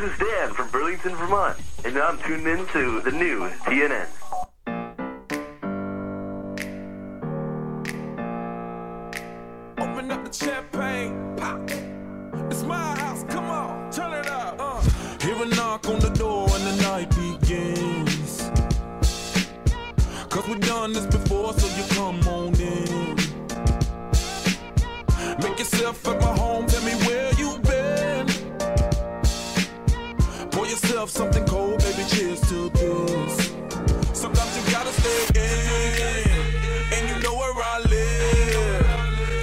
This is Dan from Burlington, Vermont, and I'm tuned in to the new TNN. Open up the champagne, pop. It's my house, come on, turn it up. Uh. Hear a knock on the door and the night begins. Cause we've done this before, so you come on in. Make yourself at my yourself something cold, baby, cheers to this. Sometimes you gotta stay in, and you know where I live.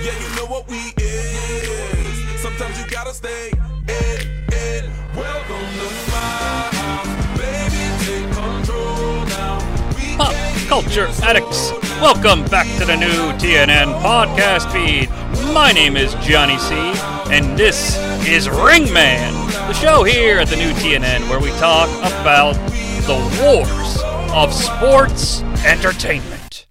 Yeah, you know what we is. Sometimes you gotta stay in, in. Welcome to my house, baby, take control now. We Pop culture addicts, welcome back to the new TNN podcast feed. My name is Jonnie Sea, and this is Ring Man, the show here at the new TNN where we talk about the wars of sports entertainment.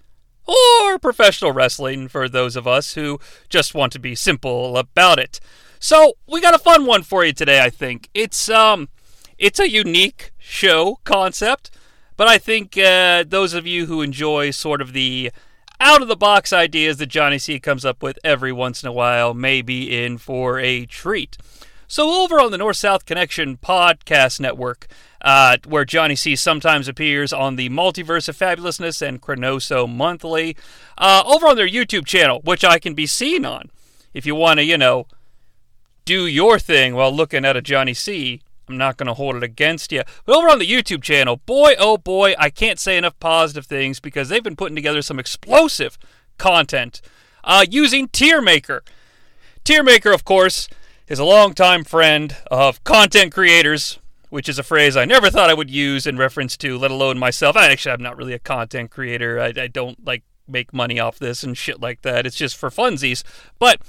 Or professional wrestling for those of us who just want to be simple about it. So, we got a fun one for you today, I think. It's um it's a unique show concept, but I think uh, those of you who enjoy sort of the out of the box ideas that Jonnie Sea comes up with every once in a while may be in for a treat. So, over on the North South Connection podcast network, uh, where Jonnie Sea sometimes appears on the Multiverse of Fabulousness and Chronoso Monthly, uh, over on their YouTube channel, which I can be seen on. If you want to, you know, do your thing while looking at a Jonnie Sea. I'm not going to hold it against you. But over on the YouTube channel, boy, oh boy, I can't say enough positive things because they've been putting together some explosive content uh, using Tiermaker. Tiermaker, of course, is a longtime friend of content creators, which is a phrase I never thought I would use in reference to, let alone myself. I actually, I'm not really a content creator. I, I don't like make money off this and shit like that. It's just for funsies. But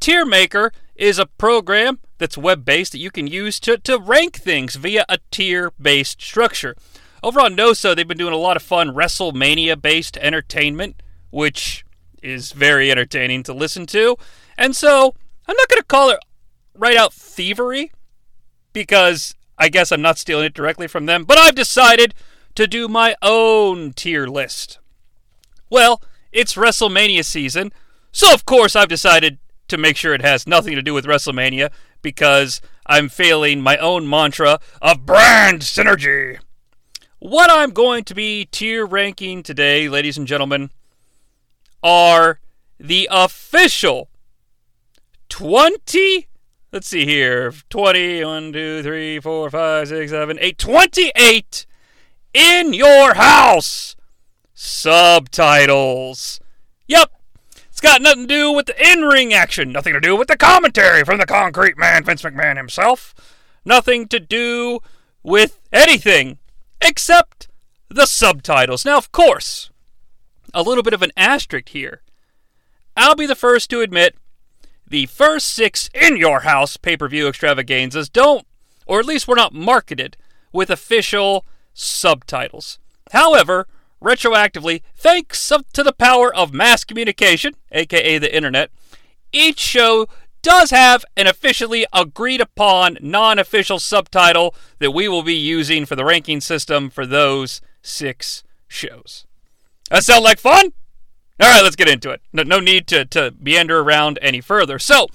Tiermaker is a program that's web based that you can use to, to rank things via a tier based structure. Over on NOSO, they've been doing a lot of fun WrestleMania based entertainment, which is very entertaining to listen to. And so, I'm not going to call it right out thievery because I guess I'm not stealing it directly from them, but I've decided to do my own tier list. Well, it's WrestleMania season, so of course I've decided to make sure it has nothing to do with WrestleMania because I'm failing my own mantra of brand synergy. What I'm going to be tier ranking today, ladies and gentlemen, are the official 20 let's see here. 20 1 2 3 4 5 6 7 8 28 in your house. Subtitles. Yep. It's got nothing to do with the in-ring action. Nothing to do with the commentary from the concrete man vince mcmahon himself. Nothing to do with anything except the subtitles. Now of course a little bit of an asterisk here. I'll be the first to admit the first six in your house pay per view extravaganzas don't, or at least were not marketed with official subtitles. However, retroactively, thanks to the power of mass communication, aka the internet, each show does have an officially agreed upon non official subtitle that we will be using for the ranking system for those six shows. That sound like fun? All right, let's get into it. No, no need to, to meander around any further. So,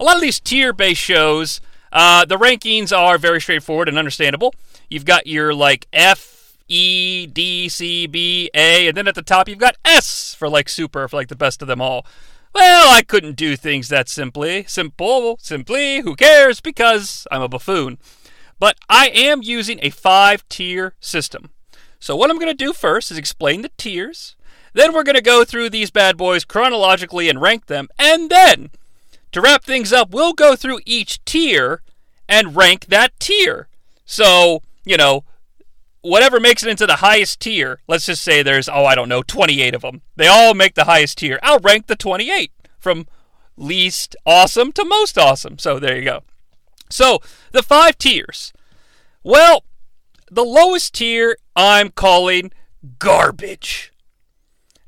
a lot of these tier based shows, uh, the rankings are very straightforward and understandable. You've got your like F, E, D, C, B, A, and then at the top you've got S for like super, for like the best of them all. Well, I couldn't do things that simply. Simple, simply, who cares? Because I'm a buffoon. But I am using a five tier system. So, what I'm going to do first is explain the tiers. Then we're going to go through these bad boys chronologically and rank them. And then, to wrap things up, we'll go through each tier and rank that tier. So, you know, whatever makes it into the highest tier, let's just say there's, oh, I don't know, 28 of them. They all make the highest tier. I'll rank the 28 from least awesome to most awesome. So there you go. So, the five tiers. Well, the lowest tier I'm calling garbage.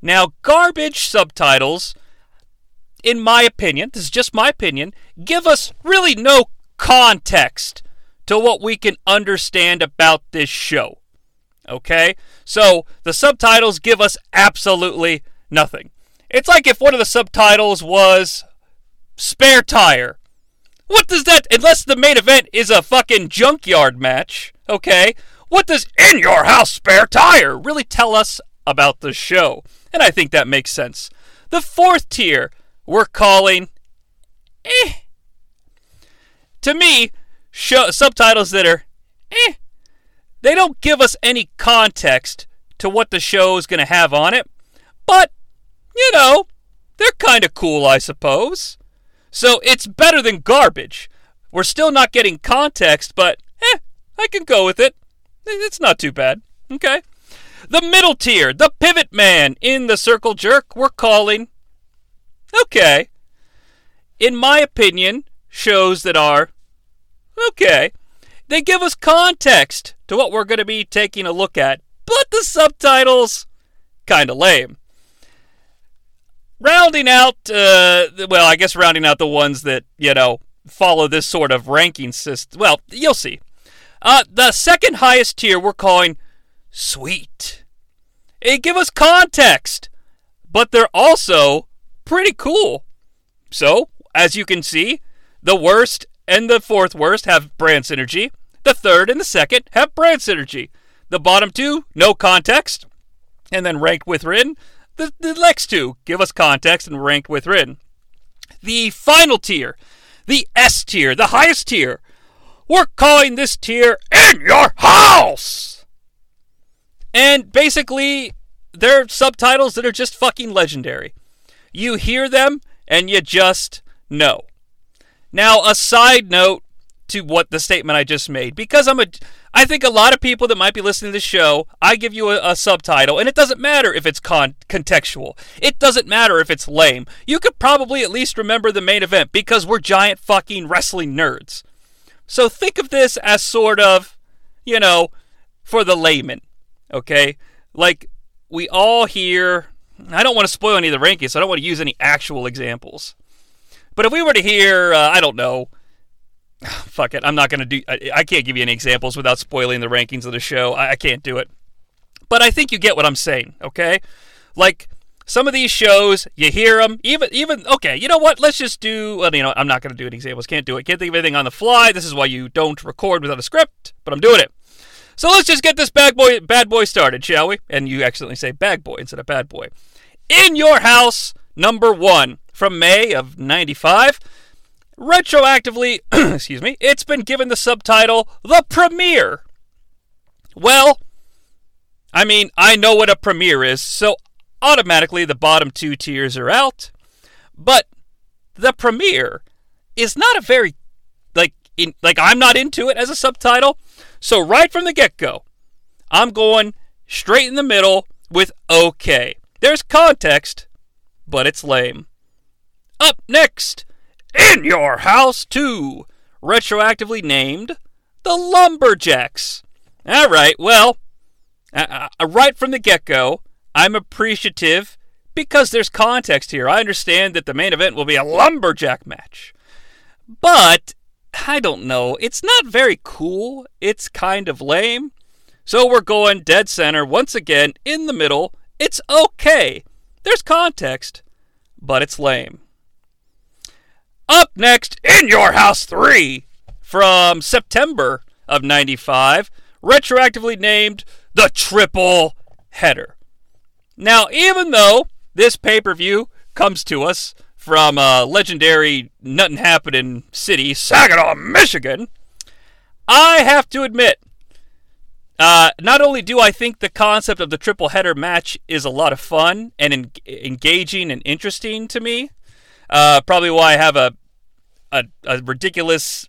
Now, garbage subtitles, in my opinion, this is just my opinion, give us really no context to what we can understand about this show. Okay? So the subtitles give us absolutely nothing. It's like if one of the subtitles was spare tire. What does that, unless the main event is a fucking junkyard match, okay? What does in your house spare tire really tell us about the show? And I think that makes sense. The fourth tier we're calling eh. To me, show, subtitles that are eh, they don't give us any context to what the show is going to have on it, but, you know, they're kind of cool, I suppose. So it's better than garbage. We're still not getting context, but, eh, I can go with it. It's not too bad. Okay. The middle tier, the pivot man in the circle jerk, we're calling okay. In my opinion, shows that are okay. They give us context to what we're going to be taking a look at, but the subtitles kind of lame. Rounding out, uh, well, I guess rounding out the ones that you know follow this sort of ranking system. Well, you'll see. Uh, the second highest tier we're calling sweet. They give us context, but they're also pretty cool. So, as you can see, the worst and the fourth worst have brand synergy. The third and the second have brand synergy. The bottom two, no context. And then ranked within, the, the next two give us context and ranked within. The final tier, the S tier, the highest tier, we're calling this tier In Your House! And basically, they're subtitles that are just fucking legendary. You hear them and you just know. Now, a side note to what the statement I just made, because I'm a, I think a lot of people that might be listening to the show, I give you a, a subtitle, and it doesn't matter if it's con- contextual. It doesn't matter if it's lame. You could probably at least remember the main event because we're giant fucking wrestling nerds. So think of this as sort of, you know, for the layman, okay? Like, we all hear, I don't want to spoil any of the rankings, so I don't want to use any actual examples. But if we were to hear, uh, I don't know, fuck it, I'm not going to do, I, I, can't give you any examples without spoiling the rankings of the show. I, I can't do it. But I think you get what I'm saying, okay? Like, some of these shows, you hear them, even even okay. You know what? Let's just do. Well, you know, I'm not going to do any examples. Can't do it. Can't think of anything on the fly. This is why you don't record without a script. But I'm doing it. So let's just get this bad boy bad boy started, shall we? And you accidentally say bad boy instead of bad boy. In your house, number one from May of '95. Retroactively, excuse me, it's been given the subtitle "The Premiere." Well, I mean, I know what a premiere is, so automatically the bottom two tiers are out. But the premiere is not a very like in like I'm not into it as a subtitle. So right from the get-go, I'm going straight in the middle with okay. There's context, but it's lame. Up next, in your house too, retroactively named the Lumberjacks. All right, well, uh, uh, right from the get-go, I'm appreciative because there's context here. I understand that the main event will be a lumberjack match. But I don't know. It's not very cool. It's kind of lame. So we're going dead center once again in the middle. It's okay. There's context, but it's lame. Up next, In Your House 3 from September of 95, retroactively named the Triple Header. Now, even though this pay per view comes to us from a legendary nothing happening city, Saginaw, Michigan, I have to admit, uh, not only do I think the concept of the triple header match is a lot of fun and en- engaging and interesting to me, uh, probably why I have a a, a ridiculous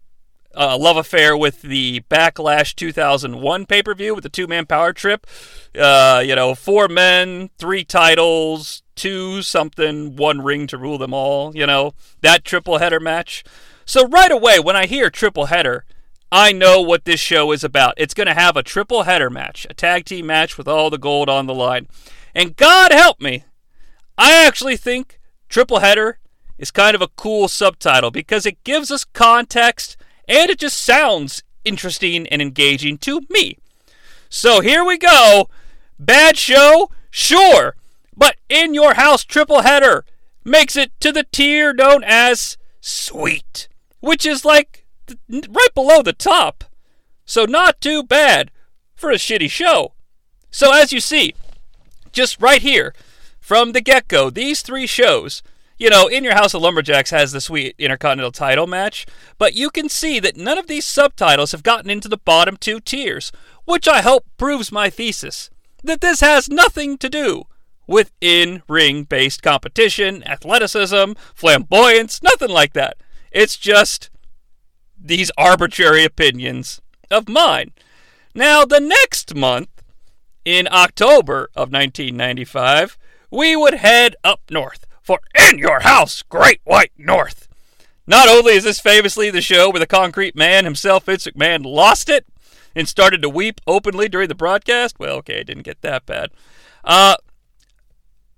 uh, love affair with the Backlash 2001 pay per view with the two man power trip. Uh, you know, four men, three titles, two something, one ring to rule them all. You know, that triple header match. So right away, when I hear triple header, I know what this show is about. It's going to have a triple header match, a tag team match with all the gold on the line. And God help me, I actually think triple header is kind of a cool subtitle because it gives us context and it just sounds interesting and engaging to me. So here we go. Bad show? Sure. But In Your House triple header makes it to the tier known as Sweet, which is like right below the top. So not too bad for a shitty show. So as you see, just right here, from the get go, these three shows, you know, In Your House of Lumberjacks has the sweet Intercontinental title match, but you can see that none of these subtitles have gotten into the bottom two tiers, which I hope proves my thesis that this has nothing to do with in ring based competition, athleticism, flamboyance, nothing like that. It's just these arbitrary opinions of mine. Now, the next month, in October of 1995, we would head up north for In Your House, Great White North. Not only is this famously the show where the concrete man himself, Vince McMahon, lost it and started to weep openly during the broadcast. Well, okay, it didn't get that bad. Uh,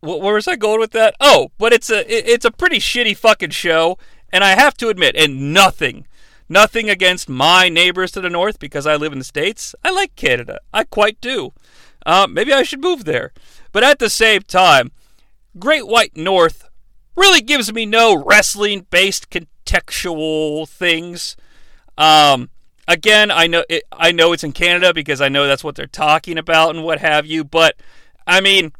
where was I going with that? Oh, but it's a it- it's a pretty shitty fucking show, and I have to admit, and nothing, nothing against my neighbors to the north because I live in the states. I like Canada, I quite do. Uh, maybe I should move there, but at the same time, Great White North really gives me no wrestling based contextual things. Um, again, I know it, I know it's in Canada because I know that's what they're talking about and what have you. But I mean,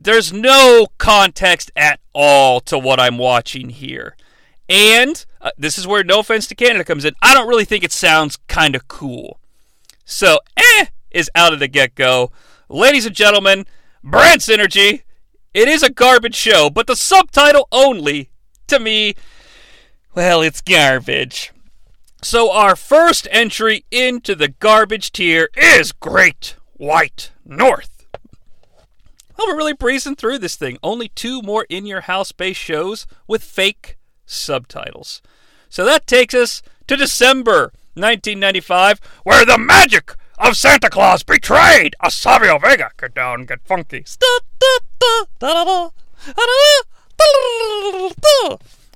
there's no context at all to what I'm watching here, and uh, this is where no offense to Canada comes in. I don't really think it sounds kind of cool. So, eh, is out of the get go. Ladies and gentlemen, brand synergy. It is a garbage show, but the subtitle only, to me, well, it's garbage. So our first entry into the garbage tier is Great White North. Well, we're really breezing through this thing. Only two more in your house based shows with fake subtitles. So that takes us to December 1995, where the magic of Santa Claus betrayed a Savio Vega. Get down, get funky.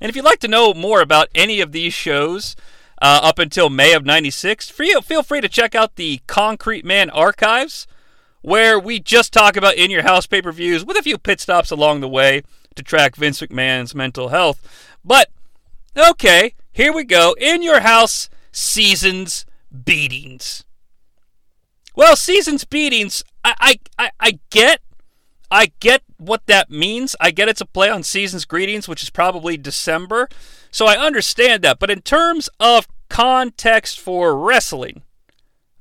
And if you'd like to know more about any of these shows uh, up until May of 96, feel, feel free to check out the Concrete Man archives, where we just talk about in your house pay per views with a few pit stops along the way to track Vince McMahon's mental health. But, okay, here we go. In your house seasons beatings. Well, seasons beatings, I, I, I, I get I get what that means. I get it's a play on season's greetings, which is probably December. So I understand that. But in terms of context for wrestling,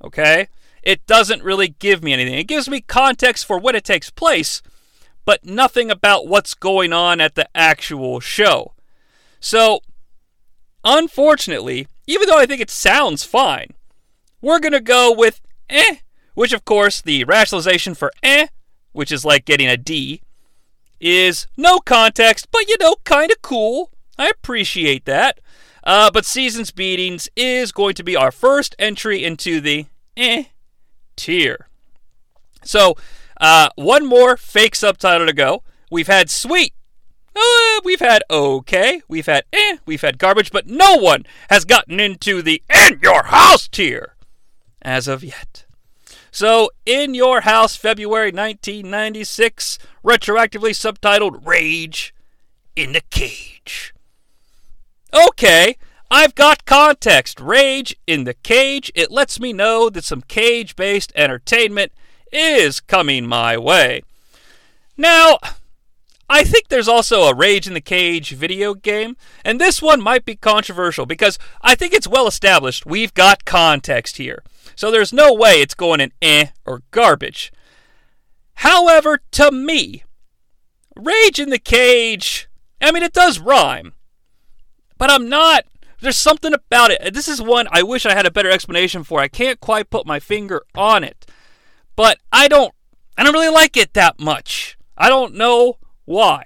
okay, it doesn't really give me anything. It gives me context for when it takes place, but nothing about what's going on at the actual show. So, unfortunately, even though I think it sounds fine, we're going to go with eh, which of course the rationalization for eh which is like getting a D, is no context, but you know, kind of cool. I appreciate that. Uh, but Seasons Beatings is going to be our first entry into the eh tier. So, uh, one more fake subtitle to go. We've had sweet. Uh, we've had okay. We've had eh. We've had garbage, but no one has gotten into the in your house tier as of yet. So, In Your House, February 1996, retroactively subtitled Rage in the Cage. Okay, I've got context. Rage in the Cage. It lets me know that some cage based entertainment is coming my way. Now, I think there's also a Rage in the Cage video game, and this one might be controversial because I think it's well established we've got context here. So there's no way it's going in eh or garbage. However, to me, Rage in the Cage, I mean, it does rhyme, but I'm not. There's something about it. This is one I wish I had a better explanation for. I can't quite put my finger on it, but I don't. I don't really like it that much. I don't know why.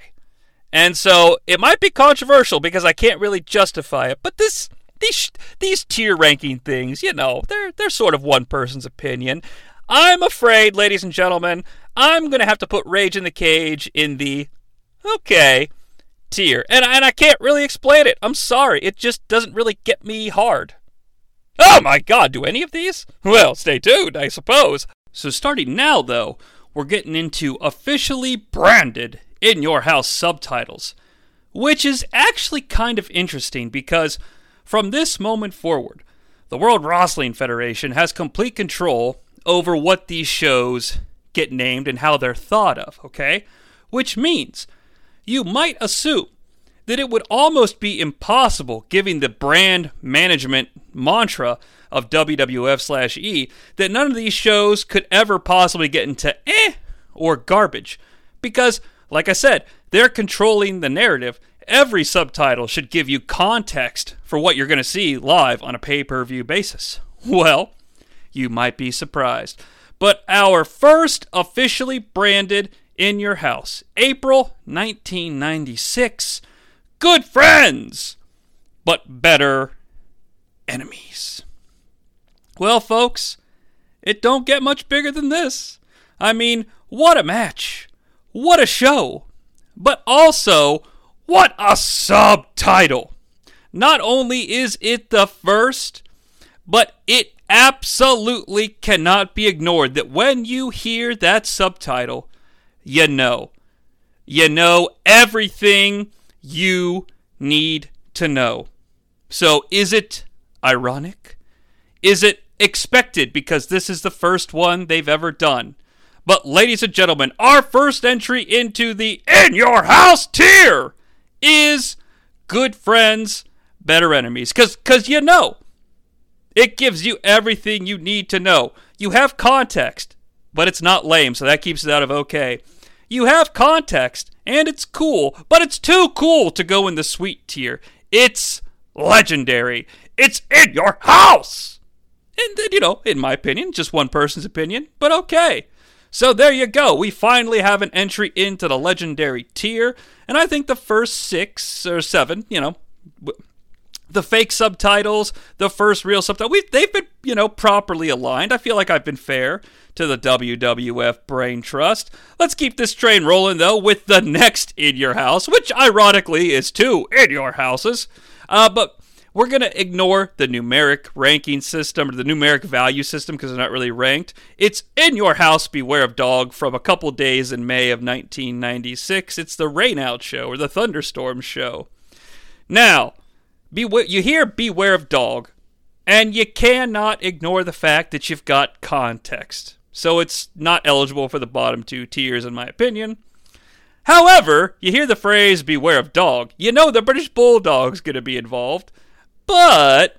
And so it might be controversial because I can't really justify it. But this these these tier ranking things, you know, they're they're sort of one person's opinion. I'm afraid, ladies and gentlemen, I'm gonna have to put Rage in the Cage in the okay tier, and and I can't really explain it. I'm sorry, it just doesn't really get me hard. Oh my god, do any of these? Well, stay tuned, I suppose. So, starting now, though, we're getting into officially branded in your house subtitles, which is actually kind of interesting because from this moment forward, the World Wrestling Federation has complete control over what these shows get named and how they're thought of, okay? Which means you might assume that it would almost be impossible, given the brand management mantra of WWF slash E, that none of these shows could ever possibly get into eh or garbage. Because, like I said, they're controlling the narrative. Every subtitle should give you context for what you're going to see live on a pay per view basis. Well, you might be surprised. But our first officially branded in your house, April 1996 good friends, but better enemies. Well, folks, it don't get much bigger than this. I mean, what a match. What a show. But also, what a subtitle. Not only is it the first, but it absolutely cannot be ignored that when you hear that subtitle, you know. You know everything you need to know. So, is it ironic? Is it expected because this is the first one they've ever done? But, ladies and gentlemen, our first entry into the In Your House tier is Good Friends, Better Enemies. Because cause you know, it gives you everything you need to know. You have context, but it's not lame, so that keeps it out of okay. You have context, and it's cool, but it's too cool to go in the sweet tier. It's legendary. It's in your house! And, then you know, in my opinion, just one person's opinion, but okay. So there you go. We finally have an entry into the legendary tier, and I think the first six or seven, you know, the fake subtitles, the first real subtitle, we they've been, you know, properly aligned. I feel like I've been fair to the WWF Brain Trust. Let's keep this train rolling, though, with the next In Your House, which ironically is two In Your Houses. Uh, but we're going to ignore the numeric ranking system or the numeric value system because they're not really ranked. It's In Your House, Beware of Dog from a couple days in May of 1996. It's the Rainout Show or the Thunderstorm Show. Now, beware, you hear Beware of Dog, and you cannot ignore the fact that you've got context so it's not eligible for the bottom two tiers, in my opinion. However, you hear the phrase beware of dog, you know the British Bulldog's going to be involved. But,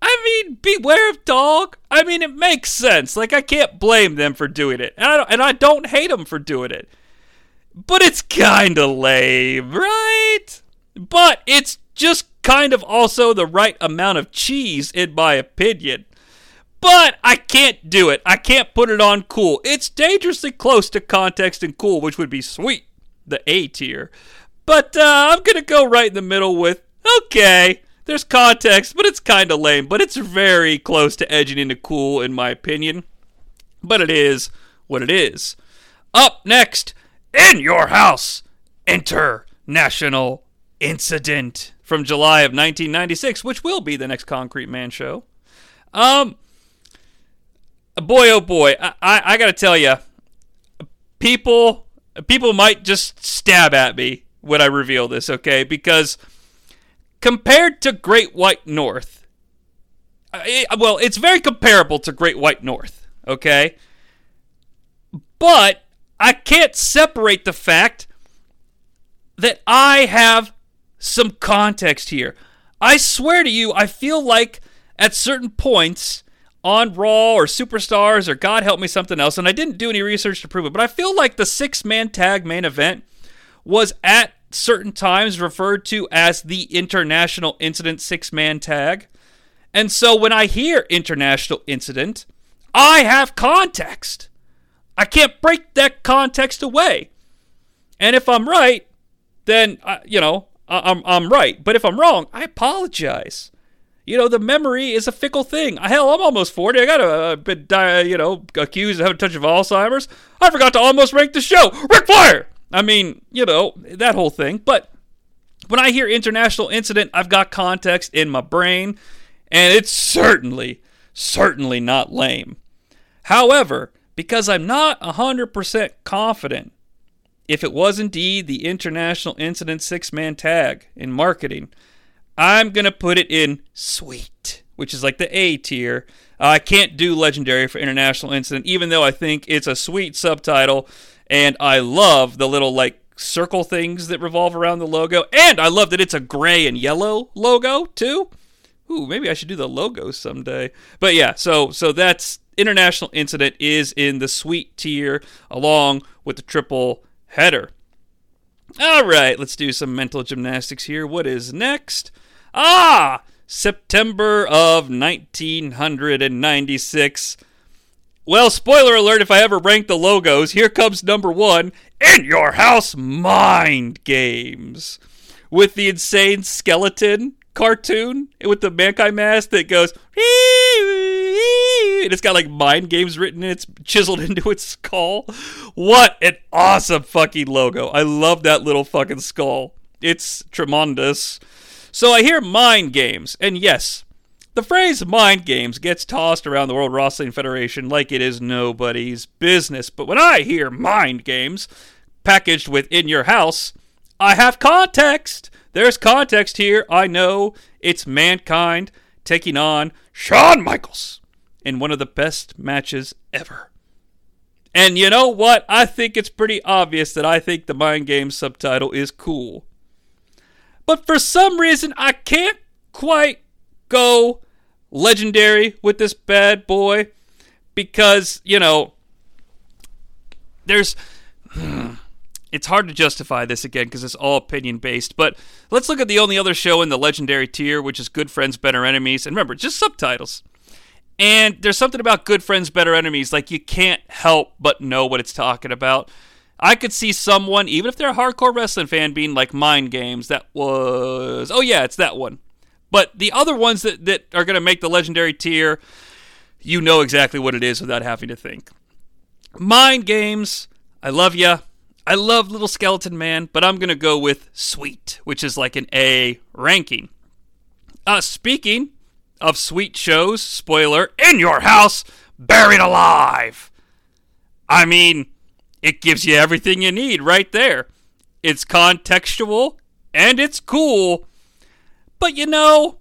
I mean, beware of dog? I mean, it makes sense. Like, I can't blame them for doing it. And I don't, and I don't hate them for doing it. But it's kind of lame, right? But it's just kind of also the right amount of cheese, in my opinion but I can't do it. I can't put it on cool. It's dangerously close to context and cool, which would be sweet, the A tier. But uh, I'm going to go right in the middle with okay, there's context, but it's kind of lame. But it's very close to edging into cool, in my opinion. But it is what it is. Up next, in your house, international incident from July of 1996, which will be the next Concrete Man show. Um, boy, oh boy, I, I, I got to tell you, people people might just stab at me when I reveal this, okay? Because compared to Great White North, it, well, it's very comparable to Great White North, okay? But I can't separate the fact that I have some context here. I swear to you, I feel like at certain points on Raw or Superstars or God help me something else, and I didn't do any research to prove it, but I feel like the six man tag main event was at certain times referred to as the International Incident six man tag. And so when I hear International Incident, I have context. I can't break that context away. And if I'm right, then, uh, you know, I'm, I'm right. But if I'm wrong, I apologize. You know, the memory is a fickle thing. Hell, I'm almost 40. I got a, bit, you know, accused of having a touch of Alzheimer's. I forgot to almost rank the show. Ric Flair! I mean, you know, that whole thing. But when I hear international incident, I've got context in my brain. And it's certainly, certainly not lame. However, because I'm not 100% confident if it was indeed the International Incident six man tag in marketing, I'm going to put it in sweet, which is like the A tier. Uh, I can't do legendary for International Incident, even though I think it's a sweet subtitle. And I love the little like circle things that revolve around the logo. And I love that it's a gray and yellow logo too. Ooh, maybe I should do the logo someday. But yeah, so so that's International Incident is in the sweet tier along with the triple header. All right, let's do some mental gymnastics here. What is next? Ah, September of 1996. Well, spoiler alert if I ever rank the logos, here comes number one In Your House Mind Games. With the insane skeleton cartoon with the Mankind mask that goes, and it's got like mind games written in it's chiseled into its skull. What an awesome fucking logo. I love that little fucking skull. It's tremendous. So I hear mind games, and yes, the phrase mind games gets tossed around the World Wrestling Federation like it is nobody's business. But when I hear mind games packaged within your house, I have context. There's context here. I know it's mankind taking on Shawn Michaels in one of the best matches ever. And you know what? I think it's pretty obvious that I think the Mind Games subtitle is cool. But for some reason, I can't quite go legendary with this bad boy because, you know, there's. It's hard to justify this again because it's all opinion based, but let's look at the only other show in the legendary tier, which is Good Friends, Better Enemies. And remember, just subtitles. And there's something about Good Friends, Better Enemies, like you can't help but know what it's talking about. I could see someone, even if they're a hardcore wrestling fan, being like Mind Games. That was. Oh, yeah, it's that one. But the other ones that, that are going to make the legendary tier, you know exactly what it is without having to think. Mind games, I love ya. I love Little Skeleton Man, but I'm going to go with Sweet, which is like an A ranking. Uh, speaking of sweet shows, spoiler, In Your House, Buried Alive. I mean, it gives you everything you need right there. It's contextual and it's cool but you know,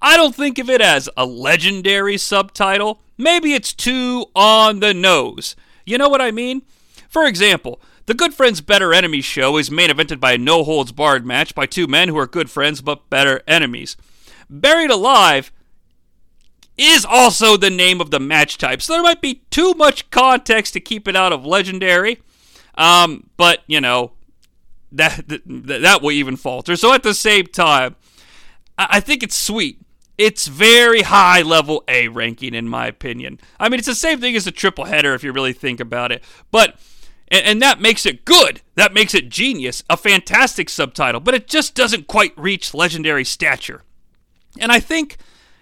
I don't think of it as a legendary subtitle. Maybe it's too on the nose. You know what I mean? For example, the Good Friends Better Enemies show is main evented by a no holds barred match by two men who are good friends but better enemies. Buried Alive is also the name of the match type, so there might be too much context to keep it out of legendary. Um, but you know that, that that will even falter. So at the same time, I think it's sweet. It's very high level A ranking in my opinion. I mean, it's the same thing as a triple header if you really think about it. But and, and that makes it good. That makes it genius. A fantastic subtitle, but it just doesn't quite reach legendary stature. And I think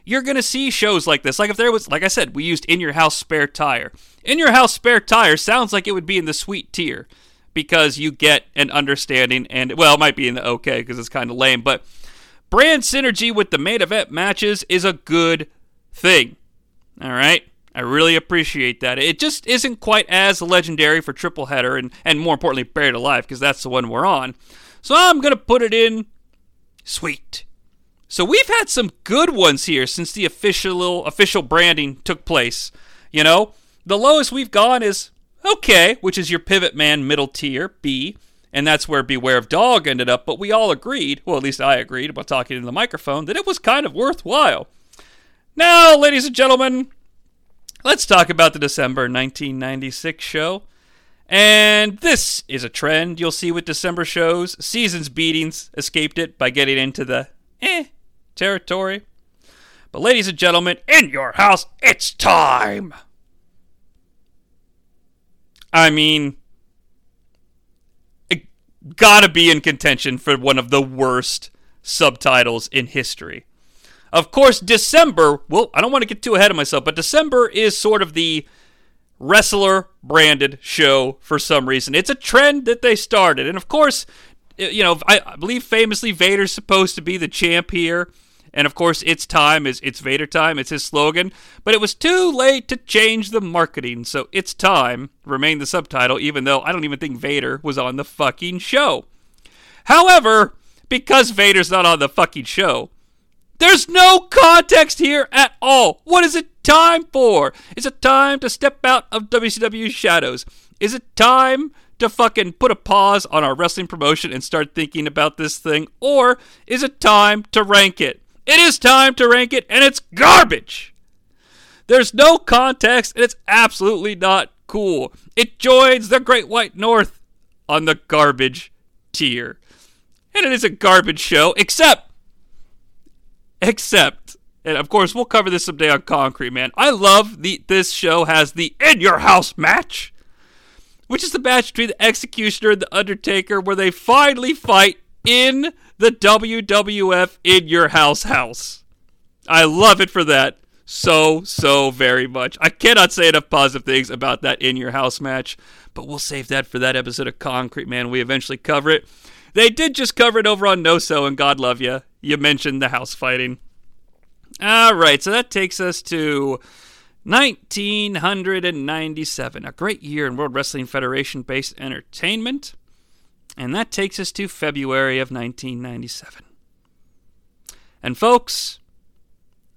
you're going to see shows like this. Like if there was, like I said, we used In Your House Spare Tire. In Your House Spare Tire sounds like it would be in the sweet tier because you get an understanding and, well, it might be in the okay because it's kind of lame, but brand synergy with the main event matches is a good thing. All right? I really appreciate that. It just isn't quite as legendary for triple header and, and more importantly, buried alive because that's the one we're on. So I'm going to put it in sweet. So we've had some good ones here since the official official branding took place. You know, the lowest we've gone is okay, which is your pivot man middle tier B and that's where Beware of Dog ended up. But we all agreed, well, at least I agreed about talking into the microphone, that it was kind of worthwhile. Now, ladies and gentlemen, let's talk about the December 1996 show. And this is a trend you'll see with December shows. Seasons beatings escaped it by getting into the eh territory. But, ladies and gentlemen, in your house, it's time! I mean, it gotta be in contention for one of the worst subtitles in history. Of course, December, well, I don't want to get too ahead of myself, but December is sort of the wrestler branded show for some reason. It's a trend that they started. And of course, you know, I, believe famously Vader's supposed to be the champ here. And of course, it's time is it's Vader time. It's his slogan. But it was too late to change the marketing, so it's time remained the subtitle. Even though I don't even think Vader was on the fucking show. However, because Vader's not on the fucking show, there's no context here at all. What is it time for? Is it time to step out of WCW shadows? Is it time to fucking put a pause on our wrestling promotion and start thinking about this thing? Or is it time to rank it? It is time to rank it, and it's garbage. There's no context, and it's absolutely not cool. It joins the Great White North on the garbage tier. And it is a garbage show, except, except, and of course we'll cover this someday on Concrete Man. I love the this show has the in your house match which is the match between the Executioner and the Undertaker, where they finally fight in the WWF in your house house. I love it for that so, so very much. I cannot say enough positive things about that in your house match, but we'll save that for that episode of Concrete Man. We eventually cover it. They did just cover it over on No So, and God love you. You mentioned the house fighting. All right, so that takes us to 1997, a great year in World Wrestling Federation based entertainment. And that takes us to February of 1997. And folks,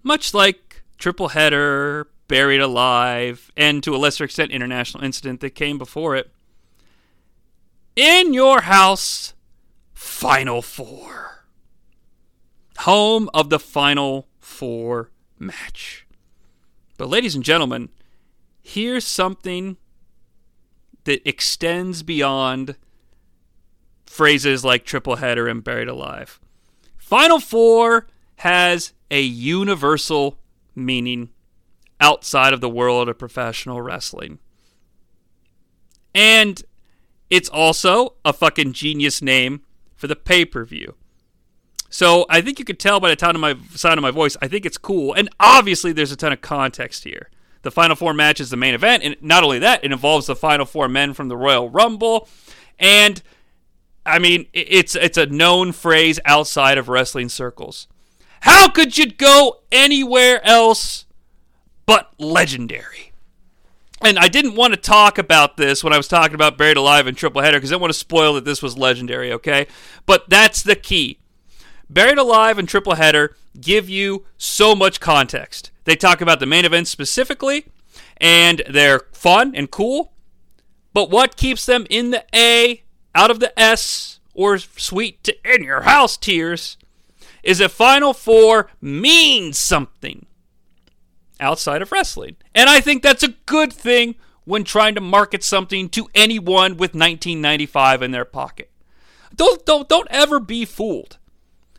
much like Triple Header, Buried Alive, and to a lesser extent International Incident that came before it, in your house, Final Four. Home of the Final Four match. But, ladies and gentlemen, here's something that extends beyond phrases like triple header and buried alive. Final Four has a universal meaning outside of the world of professional wrestling. And it's also a fucking genius name for the pay per view. So I think you could tell by the tone of my sound of my voice. I think it's cool, and obviously there's a ton of context here. The Final Four match is the main event, and not only that, it involves the Final Four men from the Royal Rumble, and I mean it's it's a known phrase outside of wrestling circles. How could you go anywhere else but legendary? And I didn't want to talk about this when I was talking about Buried Alive and Triple Header because I didn't want to spoil that this was legendary, okay? But that's the key. Buried Alive and Triple Header give you so much context. They talk about the main events specifically, and they're fun and cool. But what keeps them in the A, out of the S, or sweet to in your house tiers is that Final Four means something outside of wrestling. And I think that's a good thing when trying to market something to anyone with 1995 in their pocket. Don't, don't, don't ever be fooled.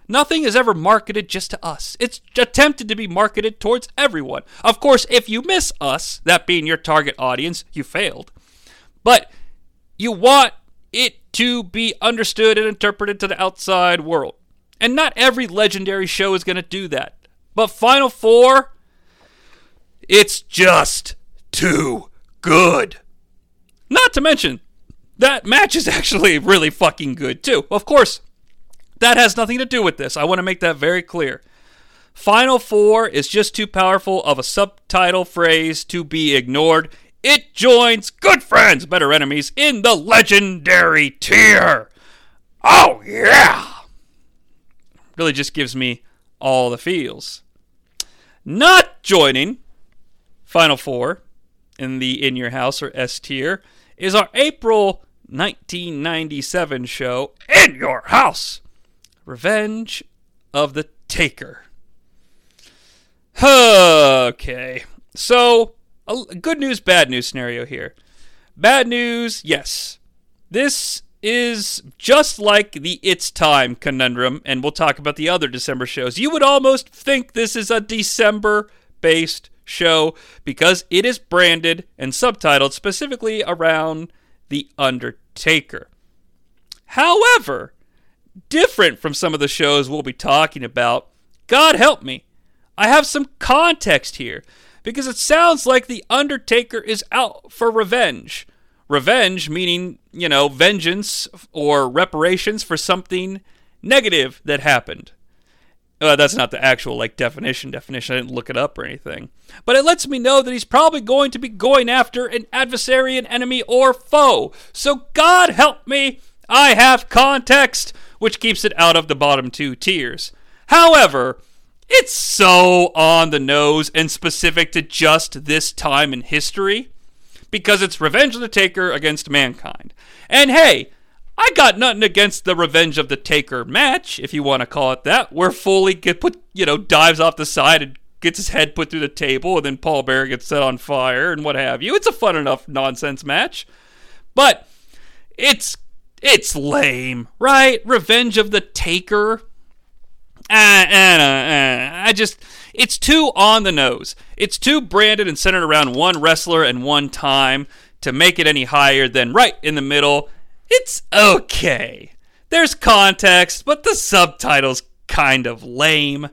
Nothing is ever marketed just to us. It's attempted to be marketed towards everyone. Of course, if you miss us, that being your target audience, you failed. But you want it to be understood and interpreted to the outside world. And not every legendary show is going to do that. But Final Four, it's just too good. Not to mention, that match is actually really fucking good too. Of course, that has nothing to do with this. I want to make that very clear. Final Four is just too powerful of a subtitle phrase to be ignored. It joins good friends, better enemies in the legendary tier. Oh, yeah! Really just gives me all the feels. Not joining Final Four in the In Your House or S tier is our April 1997 show, In Your House. Revenge of the Taker. Okay, so a good news, bad news scenario here. Bad news, yes. This is just like the It's Time conundrum, and we'll talk about the other December shows. You would almost think this is a December based show because it is branded and subtitled specifically around The Undertaker. However, different from some of the shows we'll be talking about. God help me. I have some context here because it sounds like The Undertaker is out for revenge. Revenge meaning, you know, vengeance or reparations for something negative that happened. Uh, that's not the actual like definition definition. I didn't look it up or anything. But it lets me know that he's probably going to be going after an adversary, an enemy, or foe. So God help me, I have context, which keeps it out of the bottom two tiers. However, it's so on the nose and specific to just this time in history because it's Revenge of the Taker against Mankind. And hey, I got nothing against the Revenge of the Taker match, if you want to call it that, where Foley get put, you know, dives off the side and gets his head put through the table, and then Paul Bearer gets set on fire and what have you. It's a fun enough nonsense match, but it's it's lame, right? Revenge of the Taker. Uh, uh, uh, I just, it's too on the nose. It's too branded and centered around one wrestler and one time to make it any higher than right in the middle. It's okay. There's context, but the subtitle's kind of lame.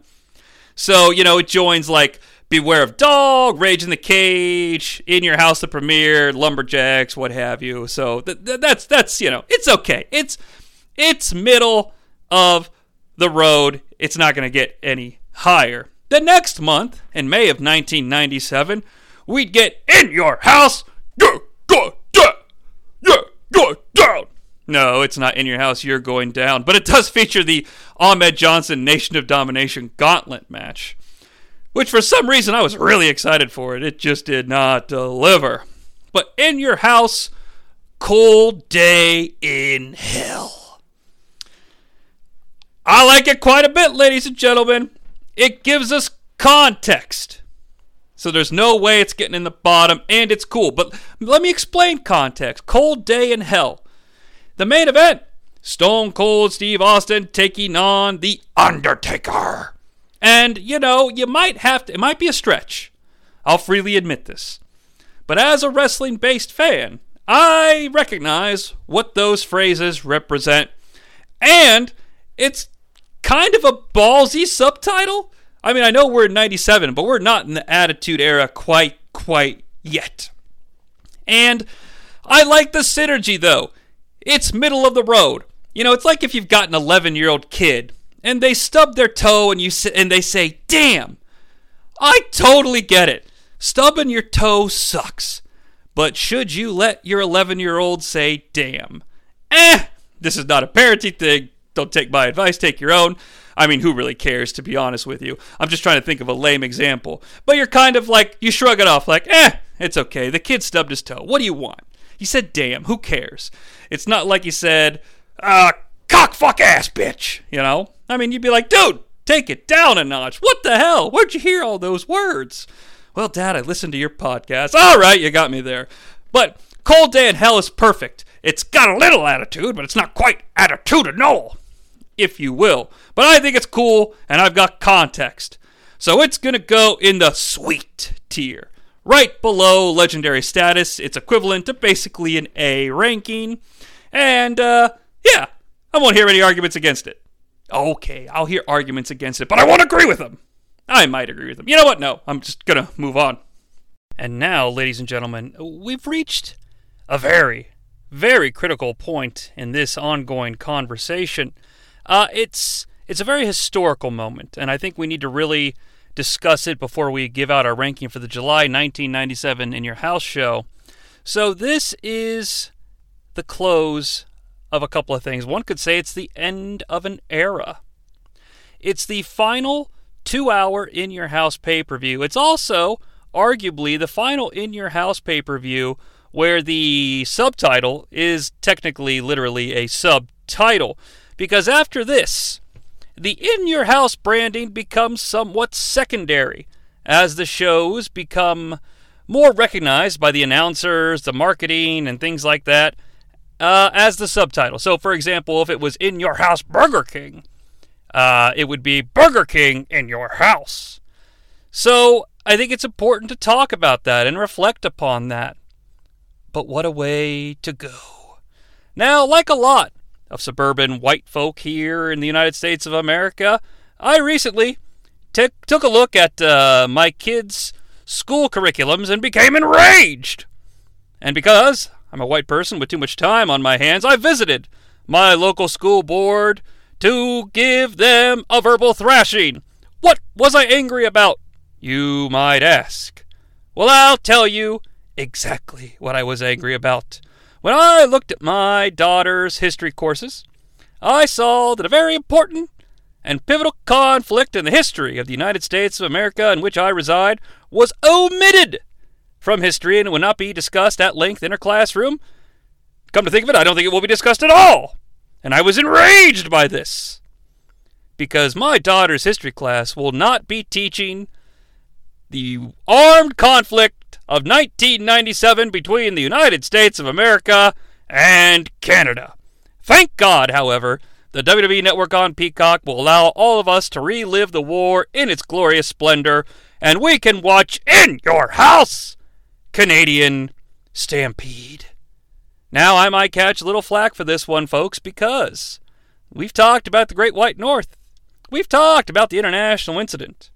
So, you know, it joins like Beware of Dog, Rage in the Cage, In Your House the Premiere, Lumberjacks, what have you. So th- th- that's that's you know, it's okay. It's it's middle of the road. It's not going to get any higher. The next month, in May of 1997, we'd get In Your House, yeah, go down, yeah, go down. No, it's not In Your House, You're Going Down, but it does feature the Ahmed Johnson Nation of Domination Gauntlet match which for some reason I was really excited for it. It just did not deliver. But in your house, cold day in hell. I like it quite a bit, ladies and gentlemen. It gives us context. So there's no way it's getting in the bottom, and it's cool. But let me explain context. Cold day in hell. The main event Stone Cold Steve Austin taking on The Undertaker. And, you know, you might have to, it might be a stretch. I'll freely admit this. But as a wrestling based fan, I recognize what those phrases represent. And it's kind of a ballsy subtitle. I mean, I know we're in 97, but we're not in the Attitude Era quite, quite yet. And I like the synergy, though. It's middle of the road. You know, it's like if you've got an 11 year old kid and they stub their toe and you and they say, "Damn, I totally get it. Stubbing your toe sucks." But should you let your 11-year-old say, "Damn"? Eh, this is not a parenting thing. Don't take my advice, take your own. I mean, who really cares, to be honest with you? I'm just trying to think of a lame example. But you're kind of like, you shrug it off, like, eh, it's okay. The kid stubbed his toe. What do you want? He said, damn, who cares? It's not like he said, uh, cock fuck ass bitch, you know? I mean, you'd be like, dude, take it down a notch. What the hell? Where'd you hear all those words? Well, Dad, I listened to your podcast. All right, you got me there. But Cold Day in Hell is perfect. It's got a little attitude, but it's not quite attitudinal, if you will. But I think it's cool, and I've got context. So it's going to go in the sweet tier. Right below legendary status, it's equivalent to basically an A ranking. And, uh, yeah, I won't hear any arguments against it. Okay, I'll hear arguments against it, but I won't agree with them. I might agree with them. You know what? No, I'm just gonna move on. And now, ladies and gentlemen, we've reached a very, very critical point in this ongoing conversation. Uh, it's it's a very historical moment, and I think we need to really discuss it before we give out our ranking for the July 1997 In Your House show. So this is the close of a couple of things. One could say it's the end of an era. It's the final two hour In Your House pay per view. It's also, arguably, the final In Your House pay per view where the subtitle is technically, literally, a subtitle. Because after this, the In Your House branding becomes somewhat secondary as the shows become more recognized by the announcers, the marketing, and things like that uh, as the subtitle. So, for example, if it was In Your House Burger King, uh, it would be Burger King in Your House. So, I think it's important to talk about that and reflect upon that. But what a way to go. Now, like a lot of suburban white folk here in the United States of America, I recently t- took a look at uh, my kids' school curriculums and became enraged. And because I'm a white person with too much time on my hands. I visited my local school board to give them a verbal thrashing. What was I angry about? You might ask. Well, I'll tell you exactly what I was angry about. When I looked at my daughter's history courses, I saw that a very important and pivotal conflict in the history of the United States of America in which I reside was omitted from history and would not be discussed at length in her classroom. Come to think of it, I don't think it will be discussed at all. And I was enraged by this. Because my daughter's history class will not be teaching the armed conflict of 1997 between the United States of America and Canada. Thank God, however, the WWE Network on Peacock will allow all of us to relive the war in its glorious splendor, and we can watch in your house Canadian Stampede. Now, I might catch a little flack for this one, folks, because we've talked about the Great White North. We've talked about the international incident.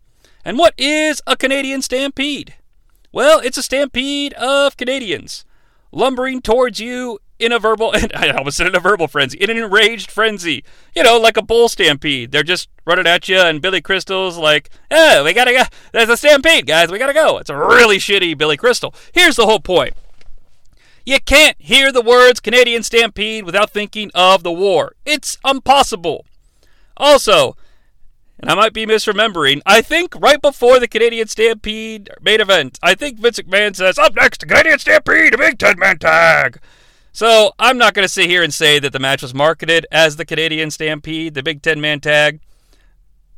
And what is a Canadian stampede? Well, it's a stampede of Canadians lumbering towards you in a verbal, I almost said in a verbal frenzy, in an enraged frenzy. You know, like a bull stampede. They're just running at you, and Billy Crystal's like, oh, we gotta go. There's a stampede, guys. We gotta go. It's a really shitty Billy Crystal. Here's the whole point. You can't hear the words Canadian Stampede without thinking of the war. It's impossible. Also, and I might be misremembering, I think right before the Canadian Stampede main event, I think Vince McMahon says, Up next, Canadian Stampede, a big 10 man tag. So I'm not going to sit here and say that the match was marketed as the Canadian Stampede, the Big Ten Man Tag,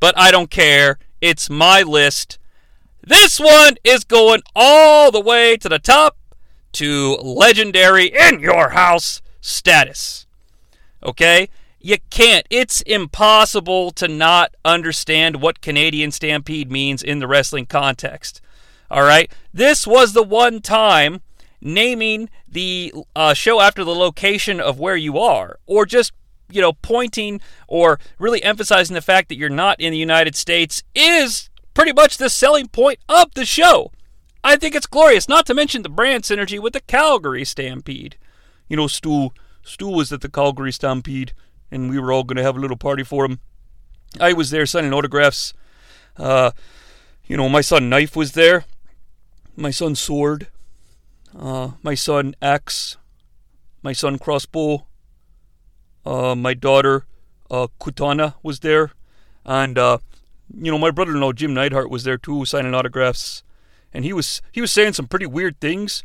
but I don't care. It's my list. This one is going all the way to the top to legendary in your house status. Okay? You can't. It's impossible to not understand what Canadian Stampede means in the wrestling context. All right? This was the one time naming the uh, show after the location of where you are, or just you know pointing or really emphasizing the fact that you're not in the United States is pretty much the selling point of the show. I think it's glorious. Not to mention the brand synergy with the Calgary Stampede. You know, Stu Stu was at the Calgary Stampede, and we were all going to have a little party for him. I was there signing autographs. Uh, you know, my son Knife was there. My son Sword uh, my son Axe, my son Crossbow, uh, my daughter uh, Katana was there, and uh, you know my brother-in-law Jim Neidhart was there too, signing autographs, and he was he was saying some pretty weird things.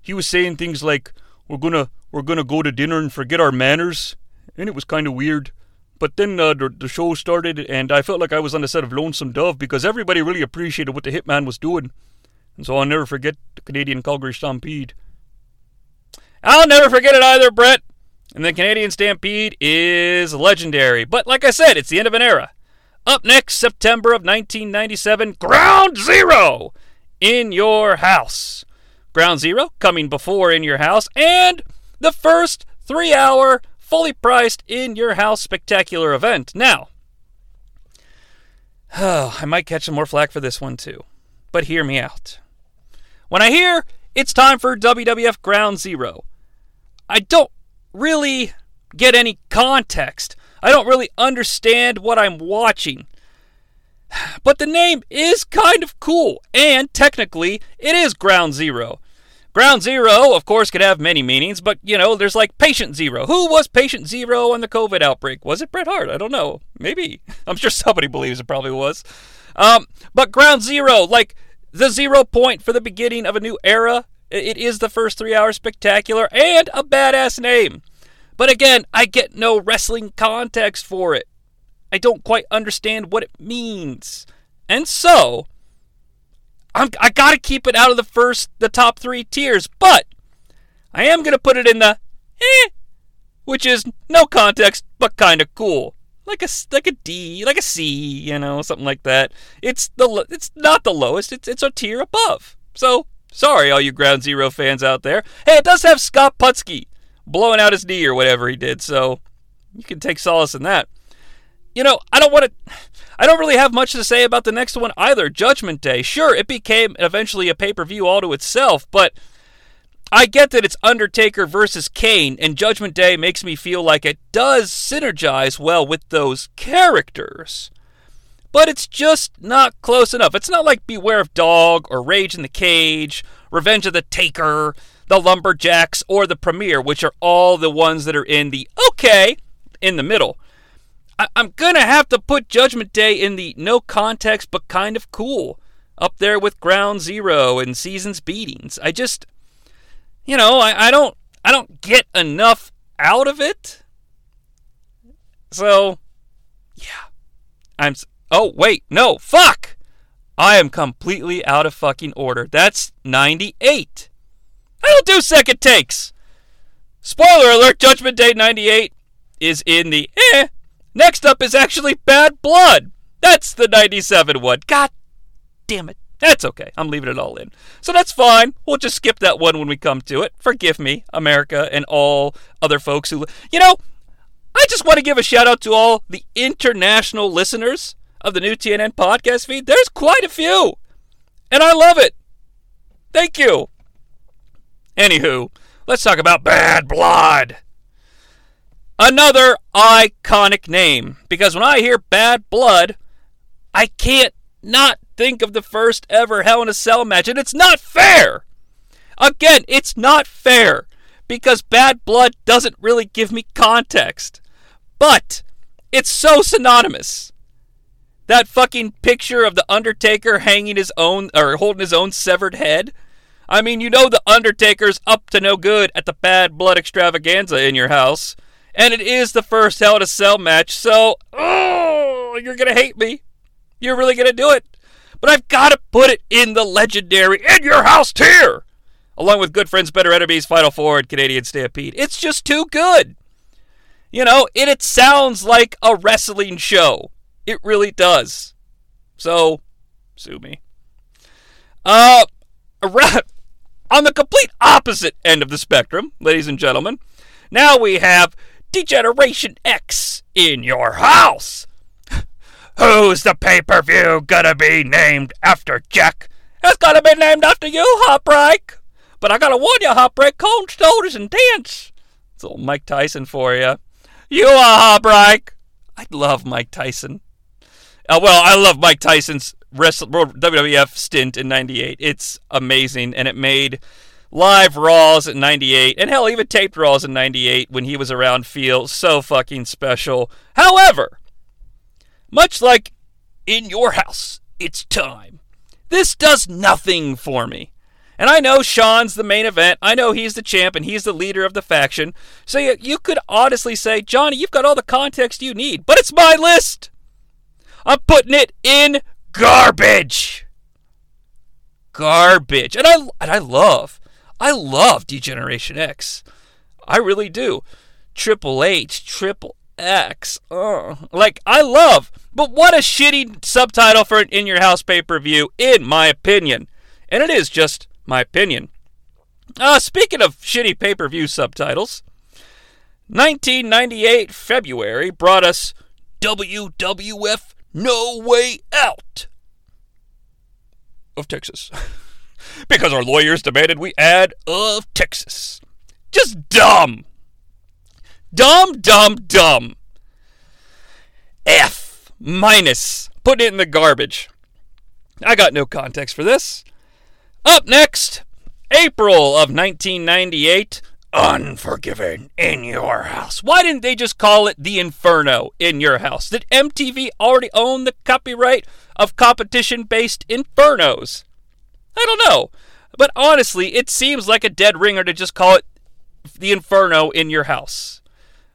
He was saying things like we're gonna we're gonna go to dinner and forget our manners, and it was kind of weird. But then uh, the, the show started, and I felt like I was on the set of Lonesome Dove because everybody really appreciated what the Hitman was doing. And so I'll never forget the Canadian Calgary Stampede. I'll never forget it either, Bret. And the Canadian Stampede is legendary. But like I said, it's the end of an era. Up next, September of 1997, Ground Zero in your house. Ground Zero coming before in your house, and the first three hour, fully priced in your house spectacular event. Now, oh, I might catch some more flack for this one too, but hear me out. When I hear it's time for WWF Ground Zero, I don't really get any context. I don't really understand what I'm watching. But the name is kind of cool, and technically, it is Ground Zero. Ground Zero, of course, could have many meanings, but you know, there's like Patient Zero. Who was Patient Zero on the COVID outbreak? Was it Bret Hart? I don't know. Maybe. I'm sure somebody believes it probably was. Um, but Ground Zero, like the zero point for the beginning of a new era. It is the first three hour spectacular and a badass name. But again, I get no wrestling context for it. I don't quite understand what it means. And so, I'm, I gotta keep it out of the first, the top three tiers, but I am gonna put it in the eh, which is no context, but kinda cool like a like a D, like a C, you know, something like that. It's the it's not the lowest. It's it's a tier above. So sorry, all you Ground Zero fans out there. Hey, it does have Scott Putski blowing out his knee or whatever he did, so you can take solace in that. You know, I don't want to. I don't really have much to say about the next one either. Judgment Day. Sure, it became eventually a pay per view all to itself, but I get that it's Undertaker versus Kane, and Judgment Day makes me feel like it does synergize well with those characters. But it's just not close enough. It's not like Beware of Dog or Rage in the Cage, Revenge of the Taker, the Lumberjacks, or the Premiere, which are all the ones that are in the okay in the middle. I- I'm gonna have to put Judgment Day in the no context but kind of cool, up there with Ground Zero and Seasons Beatings. I just you know, I, I don't I don't get enough out of it. So, yeah. I'm Oh, wait. No. Fuck. I am completely out of fucking order. That's 98. I don't do second takes. Spoiler alert, Judgment Day 98 is in the eh. Next up is actually Bad Blood. That's the 97 one. God damn it. That's okay. I'm leaving it all in. So that's fine. We'll just skip that one when we come to it. Forgive me, America, and all other folks who. You know, I just want to give a shout out to all the international listeners of the new TNN podcast feed. There's quite a few. And I love it. Thank you. Anywho, let's talk about Bad Blood. Another iconic name. Because when I hear Bad Blood, I can't not think of the first ever Hell in a Cell match, and it's not fair. Again, it's not fair because Bad Blood doesn't really give me context. But it's so synonymous. That fucking picture of the Undertaker hanging his own or holding his own severed head. I mean, you know the Undertaker's up to no good at the Bad Blood extravaganza in your house. And it is the first Hell in a Cell match, so oh, you're gonna hate me. You're really gonna do it. But I've gotta put it in the legendary In Your House tier! Along with Good Friends, Better Enemies, Final Four, and Canadian Stampede. It's just too good. You know, and it sounds like a wrestling show. It really does. So, sue me. Uh, on the complete opposite end of the spectrum, ladies and gentlemen, now we have Degeneration X in your house. Who's the pay per view gonna be named after, Jack? It's gonna be named after you, Heartbreak. But I gotta warn you, Heartbreak, cold shoulders and tense. It's old Mike Tyson for you. You are Heartbreak. I love Mike Tyson. Uh, well, I love Mike Tyson's wrestle, WWF stint in '98. It's amazing, and it made live Raws in '98, and hell, even taped Raws in '98 when he was around feel so fucking special. However, much like in your house, it's time. This does nothing for me. And I know Shawn's the main event. I know he's the champ and he's the leader of the faction. So you, you could honestly say, Jonnie, you've got all the context you need. But it's my list. I'm putting it in garbage. Garbage. And I and I love, I love Degeneration X. I really do. Triple H, Triple X. Uh, like I love, but what a shitty subtitle for an in your house pay per view, in my opinion. And it is just my opinion. Uh, speaking of shitty pay per view subtitles, 1998 February brought us WWF No Way Out of Texas. because our lawyers demanded we add of Texas. Just dumb. Dumb, dumb, dumb. F minus. Put it in the garbage. I got no context for this. Up next, April of 1998. Unforgiven in your house. Why didn't they just call it the Inferno in your house? Did MTV already own the copyright of competition based infernos? I don't know. But honestly, it seems like a dead ringer to just call it the Inferno in your house.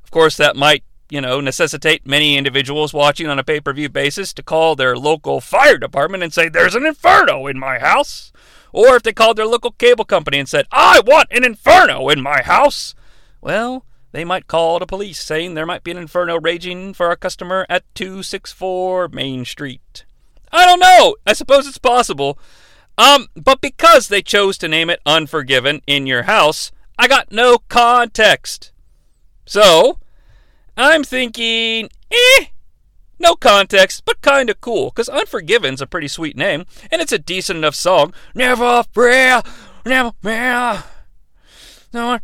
Of course, that might, you know, necessitate many individuals watching on a pay per view basis to call their local fire department and say, There's an Inferno in my house. Or if they called their local cable company and said, I want an Inferno in my house. Well, they might call the police saying there might be an Inferno raging for a customer at 264 Main Street. I don't know. I suppose it's possible. Um, but because they chose to name it Unforgiven in your house, I got no context. So, I'm thinking, eh, no context, but kinda cool, because Unforgiven's a pretty sweet name, and it's a decent enough song. Never fear, never fear. Yeah.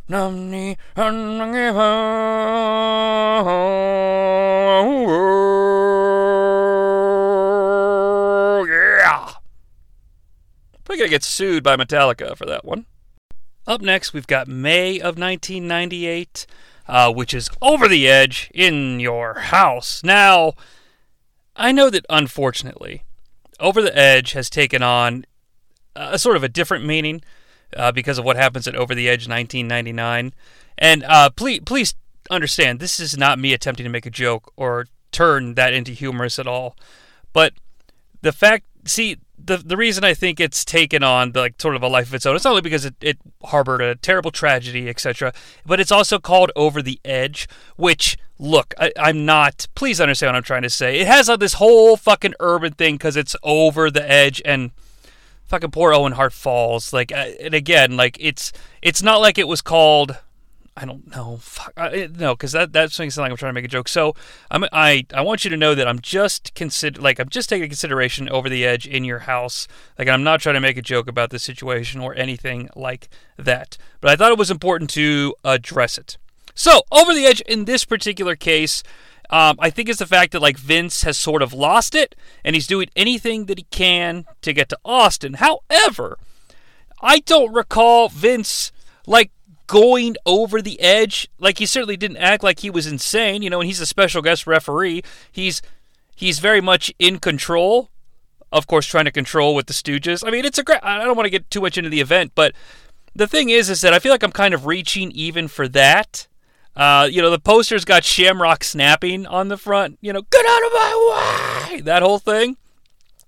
We're gonna get sued by Metallica for that one. Up next, we've got May of 1998, uh, which is Over the Edge in Your House. Now, I know that unfortunately, Over the Edge has taken on a sort of a different meaning uh, because of what happens at Over the Edge 1999. And uh, please, please understand, this is not me attempting to make a joke or turn that into humorous at all. But the fact, see, the the reason I think it's taken on the, like sort of a life of its own, it's not only because it, it harbored a terrible tragedy, etc., but it's also called Over the Edge, which look, I, I'm not. Please understand what I'm trying to say. It has uh, this whole fucking urban thing because it's over the edge and fucking poor Owen Hart falls. Like, uh, and again, like it's it's not like it was called. I don't know. Fuck, uh, no, because that that's something like I'm trying to make a joke. So I'm I I want you to know that I'm just consider like I'm just taking consideration over the edge in your house. Like I'm not trying to make a joke about the situation or anything like that. But I thought it was important to address it. So over the edge in this particular case. Um, I think it's the fact that like Vince has sort of lost it, and he's doing anything that he can to get to Austin. However, I don't recall Vince like going over the edge. Like he certainly didn't act like he was insane, you know. And he's a special guest referee. He's he's very much in control. Of course, trying to control with the Stooges. I mean, it's a great. I don't want to get too much into the event, but the thing is, is that I feel like I'm kind of reaching even for that. Uh, you know, the poster's got Shamrock snapping on the front. You know, get out of my way. That whole thing.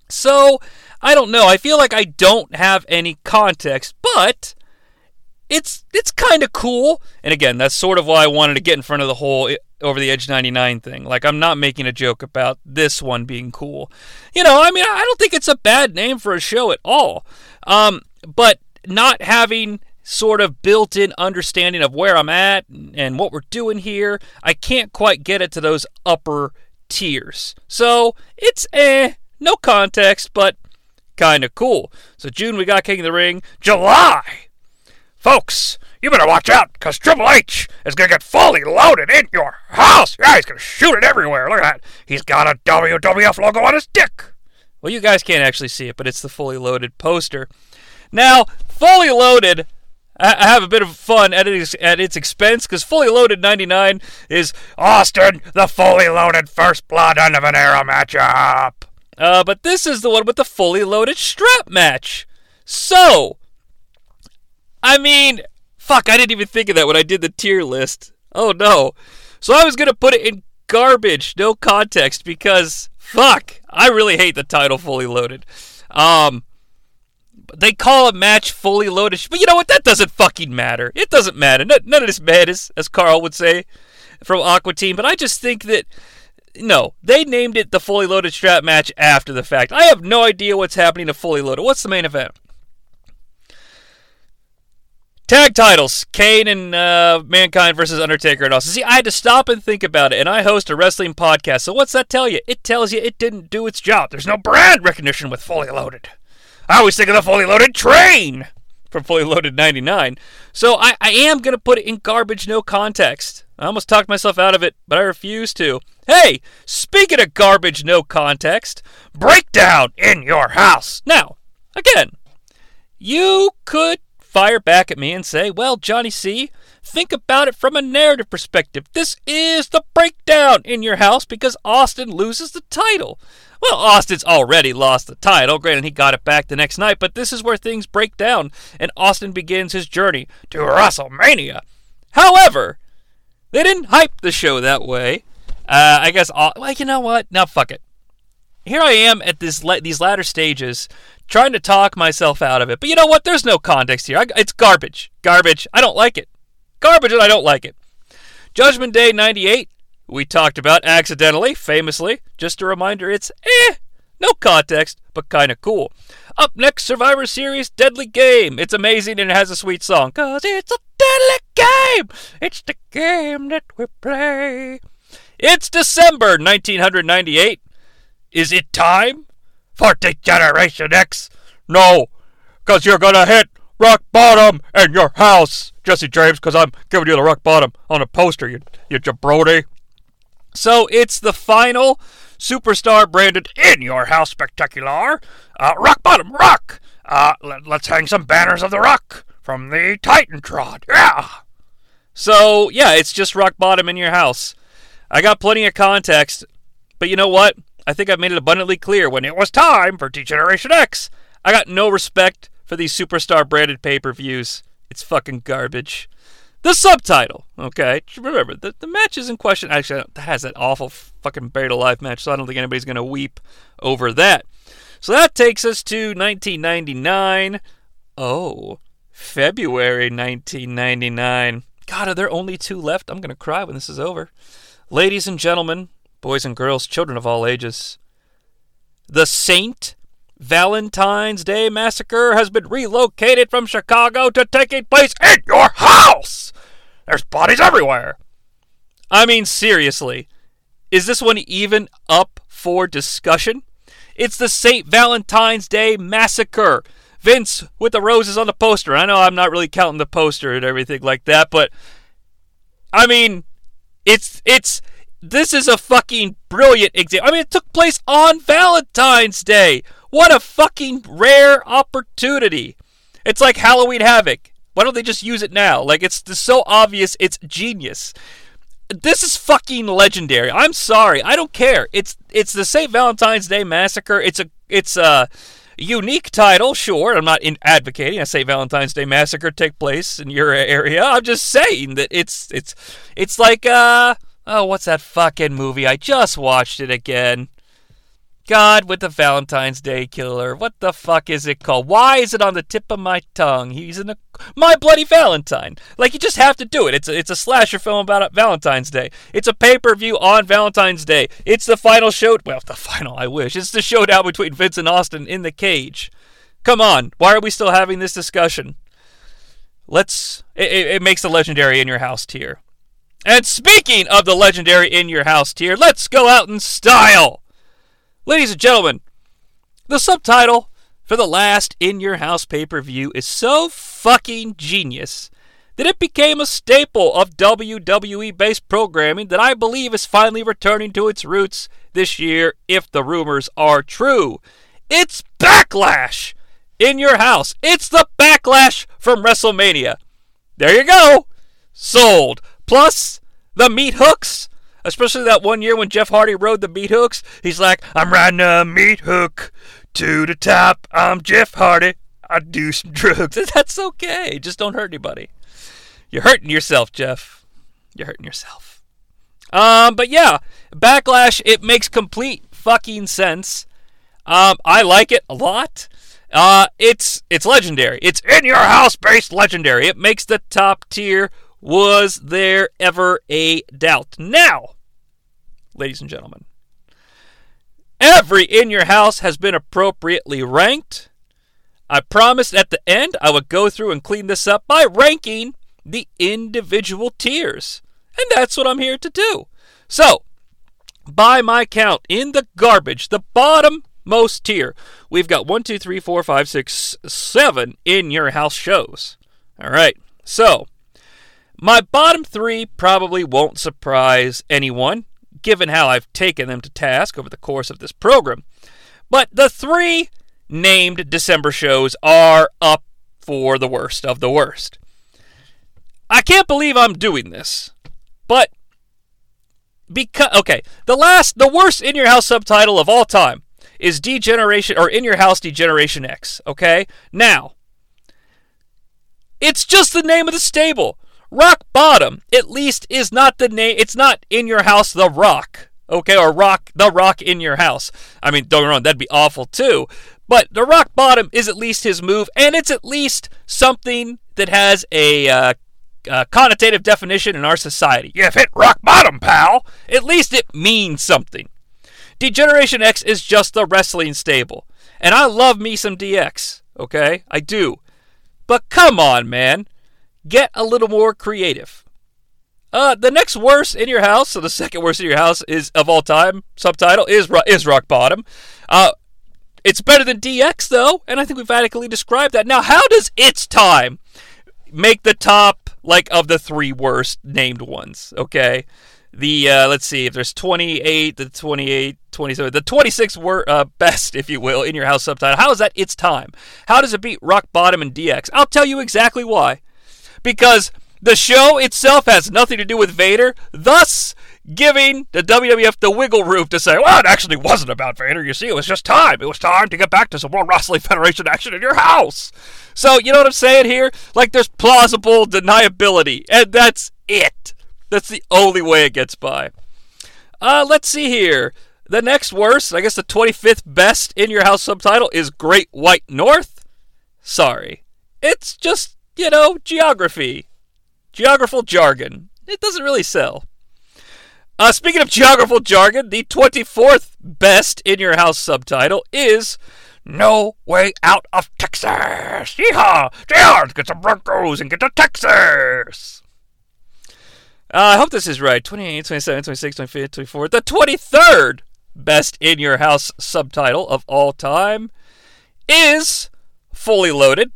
So I don't know. I feel like I don't have any context, but it's it's kind of cool. And again, that's sort of why I wanted to get in front of the whole over the edge 99 thing. Like I'm not making a joke about this one being cool. You know, I mean, I don't think it's a bad name for a show at all. Um, but not having sort of built-in understanding of where I'm at and what we're doing here, I can't quite get it to those upper tiers. So, it's eh, no context, but kind of cool. So June we got King of the Ring, July Folks, you better watch out, because Triple H is going to get fully loaded in your house. Yeah, he's going to shoot it everywhere. Look at that. He's got a WWF logo on his dick. Well, you guys can't actually see it, but it's the fully loaded poster. Now, fully loaded, I have a bit of fun at its, at its expense, because fully loaded 99 is Austin, the fully loaded first blood end of an era matchup. Uh, but this is the one with the fully loaded strap match. So, I mean, fuck, I didn't even think of that when I did the tier list. Oh no. So I was going to put it in garbage, no context, because fuck, I really hate the title fully loaded. Um, they call a match fully loaded, but you know what? That doesn't fucking matter. It doesn't matter. None of this matters, as Carl would say from Aqua Teen. But I just think that no, they named it the fully loaded strap match after the fact. I have no idea what's happening to fully loaded. What's the main event? Tag titles: Kane and uh, Mankind versus Undertaker and Austin. See, I had to stop and think about it, and I host a wrestling podcast. So what's that tell you? It tells you it didn't do its job. There's no brand recognition with Fully Loaded. I always think of the Fully Loaded train from Fully Loaded '99. So I, I am gonna put it in garbage, no context. I almost talked myself out of it, but I refuse to. Hey, speaking of garbage, no context, breakdown in your house. Now, again, you could fire back at me and say, Well, Jonnie Sea, think about it from a narrative perspective. This is the breakdown in your house because Austin loses the title. Well, Austin's already lost the title. Granted, he got it back the next night, but this is where things break down and Austin begins his journey to WrestleMania. However, they didn't hype the show that way. Uh, I guess, well, you know what? Now, fuck it. Here I am at this these latter stages trying to talk myself out of it. But you know what? There's no context here. I, it's garbage. Garbage. I don't like it. Garbage and I don't like it. Judgment Day 98, we talked about accidentally, famously. Just a reminder, it's eh, no context, but kind of cool. Up next, Survivor Series Deadly Game. It's amazing and it has a sweet song. Cause it's a deadly game. It's the game that we play. It's December 1998. Is it time for the Generation X? No, because you're going to hit rock bottom in your house, Jesse James, because I'm giving you the rock bottom on a poster, you, you jabroni. So it's the final superstar branded in your house spectacular. Uh, rock bottom, rock. Uh, let, let's hang some banners of the rock from the Titantron. Yeah. So yeah, it's just rock bottom in your house. I got plenty of context, but you know what? I think I've made it abundantly clear when it was time for T Generation X. I got no respect for these superstar branded pay per views. It's fucking garbage. The subtitle, okay? Remember, the, the match is in question. Actually, that has that awful fucking buried alive match, so I don't think anybody's going to weep over that. So that takes us to 1999. Oh, February 1999. God, are there only two left? I'm going to cry when this is over. Ladies and gentlemen, boys and girls, children of all ages, the Saint Valentine's Day Massacre has been relocated from Chicago to taking place in your house! There's bodies everywhere! I mean, seriously, is this one even up for discussion? It's the St. Valentine's Day Massacre. Vince with the roses on the poster. I know I'm not really counting the poster and everything like that, but I mean, it's it's this is a fucking brilliant example. I mean, it took place on Valentine's Day. What a fucking rare opportunity. It's like Halloween Havoc. Why don't they just use it now? Like it's so obvious it's genius. This is fucking legendary. I'm sorry. I don't care. It's it's the St. Valentine's Day Massacre. It's a it's a unique title, sure. I'm not in advocating a St. Valentine's Day Massacre take place in your area. I'm just saying that it's it's it's like uh oh, what's that fucking movie? I just watched it again. God with the Valentine's Day Killer. What the fuck is it called? Why is it on the tip of my tongue? He's in a My Bloody Valentine. Like you just have to do it. It's a, it's a slasher film about Valentine's Day. It's a pay-per-view on Valentine's Day. It's the final show. Well, the final. I wish it's the showdown between Vince and Austin in the cage. Come on. Why are we still having this discussion? Let's. It, it makes the legendary in your house tier. And speaking of the legendary in your house tier, let's go out in style. Ladies and gentlemen, the subtitle for the last In Your House pay per view is so fucking genius that it became a staple of WWE based programming that I believe is finally returning to its roots this year if the rumors are true. It's Backlash in your house. It's the Backlash from WrestleMania. There you go. Sold. Plus, the meat hooks Especially that one year when Jeff Hardy rode the meat hooks. He's like, I'm riding a meat hook to the top. I'm Jeff Hardy. I do some drugs. That's okay. Just don't hurt anybody. You're hurting yourself, Jeff. You're hurting yourself. Um, but yeah, Backlash, it makes complete fucking sense. Um, I like it a lot. Uh, it's it's legendary. It's in your house based legendary. It makes the top tier. Was there ever a doubt? Now, ladies and gentlemen. Every in your house has been appropriately ranked. I promised at the end I would go through and clean this up by ranking the individual tiers. And that's what I'm here to do. So, by my count, in the garbage, the bottom most tier, we've got one, two, three, four, five, six, seven in your house shows. All right. So, my bottom three probably won't surprise anyone given how I've taken them to task over the course of this program. But the three named December shows are up for the worst of the worst. I can't believe I'm doing this, but because okay, the last the worst in your house subtitle of all time is Degeneration or In Your House Degeneration X, okay? Now, it's just the name of the stable. Rock Bottom, at least, is not the name. It's not in your house, the Rock, okay, or Rock, the Rock in your house. I mean, don't get me wrong, that'd be awful too. But the Rock Bottom is at least his move, and it's at least something that has a uh, uh, connotative definition in our society. You've hit rock bottom, pal. At least it means something. Degeneration X is just the wrestling stable. And I love me some DX, okay? I do. But come on, man get a little more creative. Uh, the next worst in your house, so the second worst in your house is of all time subtitle is is rock bottom. Uh, It's better than DX though, and I think we've adequately described that. Now, how does It's Time make the top like of the three worst named ones? Okay. The uh, let's see if there's 28, the 28, 27, the 26 were uh, best, if you will, in your house subtitle. How is that? It's time. How does it beat Rock Bottom and DX? I'll tell you exactly why. Because the show itself has nothing to do with Vader, thus giving the WWF the wiggle room to say, well, it actually wasn't about Vader. You see, it was just time. It was time to get back to some World Wrestling Federation action in your house. So, you know what I'm saying here? Like, there's plausible deniability, and that's it. That's the only way it gets by. Uh, let's see here. The next worst, I guess the 25th best in your house subtitle is Great White North. Sorry. It's just, you know, geography. Geographical jargon. It doesn't really sell. Uh, speaking of geographical jargon, the 24th best in your house subtitle is No Way Out of Texas. Yeehaw! Jayhawks, get some Broncos and get to Texas. Uh, I hope this is right. 28, 27, 26, 25, 24. The 23rd best in your house subtitle of all time is Fully Loaded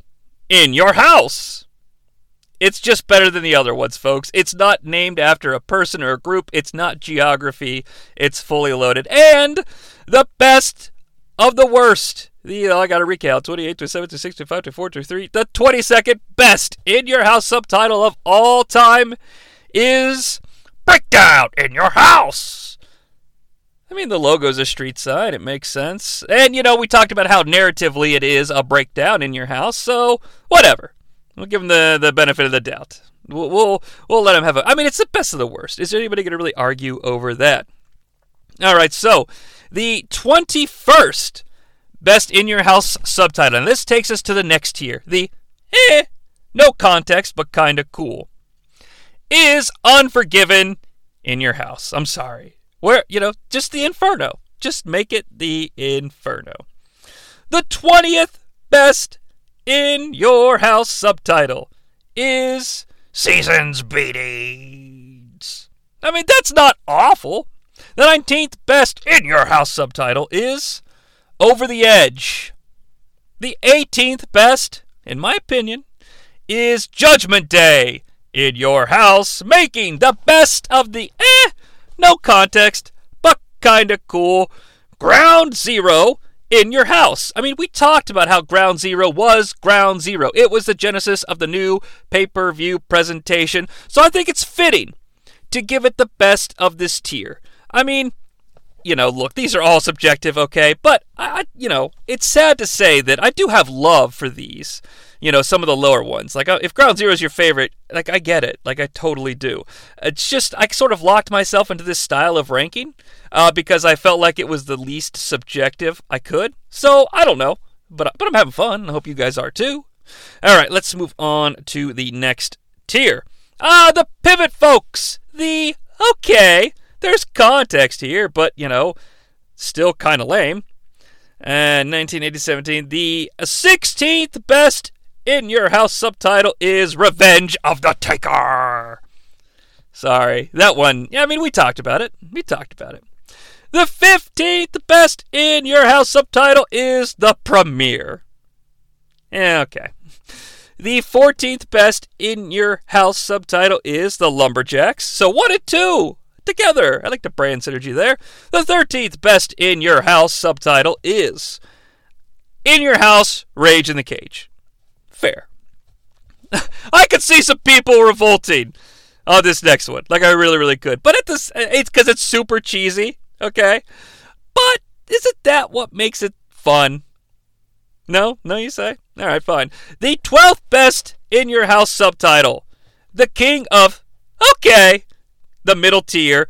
in Your House. It's just better than the other ones, folks. It's not named after a person or a group. It's not geography. It's fully loaded. And the best of the worst. The, oh, I got to recount 28, to 27, 26, 25, 24, 23. The 22nd best in your house subtitle of all time is Breakdown in Your House. I mean, the logo's a street sign. It makes sense. And, you know, we talked about how narratively it is a breakdown in your house, so whatever. We'll give them the, the benefit of the doubt. We'll, we'll, we'll let them have a. I mean, it's the best of the worst. Is there anybody going to really argue over that? All right, so the 21st best in your house subtitle. And this takes us to the next tier. The eh, no context, but kind of cool. Is Unforgiven in your house. I'm sorry. Where, you know, just the Inferno. Just make it the Inferno. The 20th best in your house subtitle is Seasons Beatings. I mean, that's not awful. The 19th best in your house subtitle is Over the Edge. The 18th best, in my opinion, is Judgment Day in your house, making the best of the eh, no context, but kinda cool. Ground Zero in your house. I mean, we talked about how Ground Zero was Ground Zero. It was the genesis of the new pay per view presentation, so I think it's fitting to give it the best of this tier. I mean, you know, look, these are all subjective, okay, but I, you know, it's sad to say that I do have love for these. You know, some of the lower ones. Like, uh, if Ground Zero is your favorite, like, I get it. Like, I totally do. It's just, I sort of locked myself into this style of ranking uh, because I felt like it was the least subjective I could. So, I don't know. But, but I'm having fun. I hope you guys are too. All right, let's move on to the next tier. Ah, the pivot, folks. The, okay, there's context here, but, you know, still kind of lame. And 1917, the 16th best in your house subtitle is Revenge of the Taker. Sorry, that one. Yeah, I mean, we talked about it. We talked about it. The 15th best in your house subtitle is The Premiere. Yeah, okay. The 14th best in your house subtitle is The Lumberjacks. So one and two together. I like the brand synergy there. The 13th best in your house subtitle is In Your House Rage in the Cage. Fair. I could see some people revolting on this next one. Like I really, really could. But at this, uh, it's because it's super cheesy. Okay, but isn't that what makes it fun? No, no, you say. All right, fine. The twelfth best in your house subtitle, the king of okay, the middle tier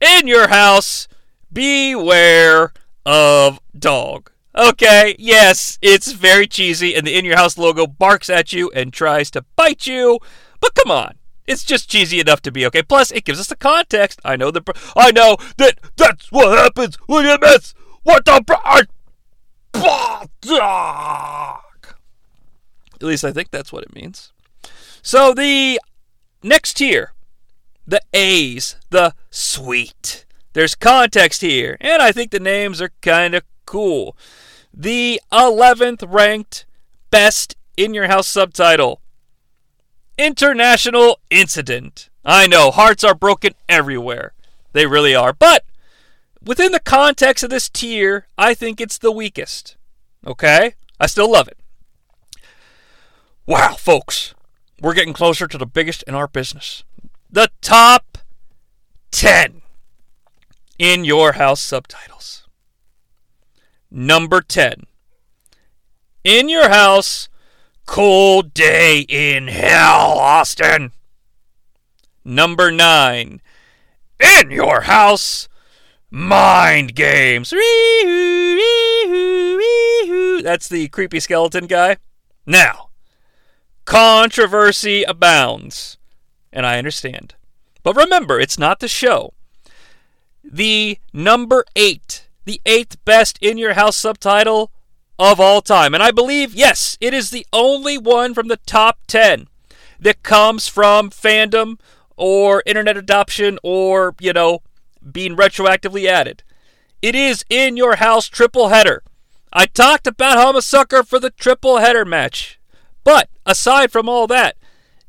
in your house. Beware of dog. Okay, yes, it's very cheesy, and the In Your House logo barks at you and tries to bite you, but come on. It's just cheesy enough to be okay. Plus, it gives us the context. I know the. I know that that's what happens when you miss what the. At least I think that's what it means. So the next tier, the A's, the sweet. There's context here, and I think the names are kind of cool. The 11th ranked best in your house subtitle International Incident. I know, hearts are broken everywhere. They really are. But within the context of this tier, I think it's the weakest. Okay? I still love it. Wow, folks, we're getting closer to the biggest in our business. The top 10 in your house subtitles. Number 10. In your house, cold day in hell, Austin. Number 9. In your house, mind games. That's the creepy skeleton guy. Now, controversy abounds, and I understand. But remember, it's not the show. The number eight, the eighth best in your house subtitle of all time. And I believe, yes, it is the only one from the top 10 that comes from fandom or internet adoption or, you know, being retroactively added. It is in your house triple header. I talked about how I'm a sucker for the triple header match. But aside from all that,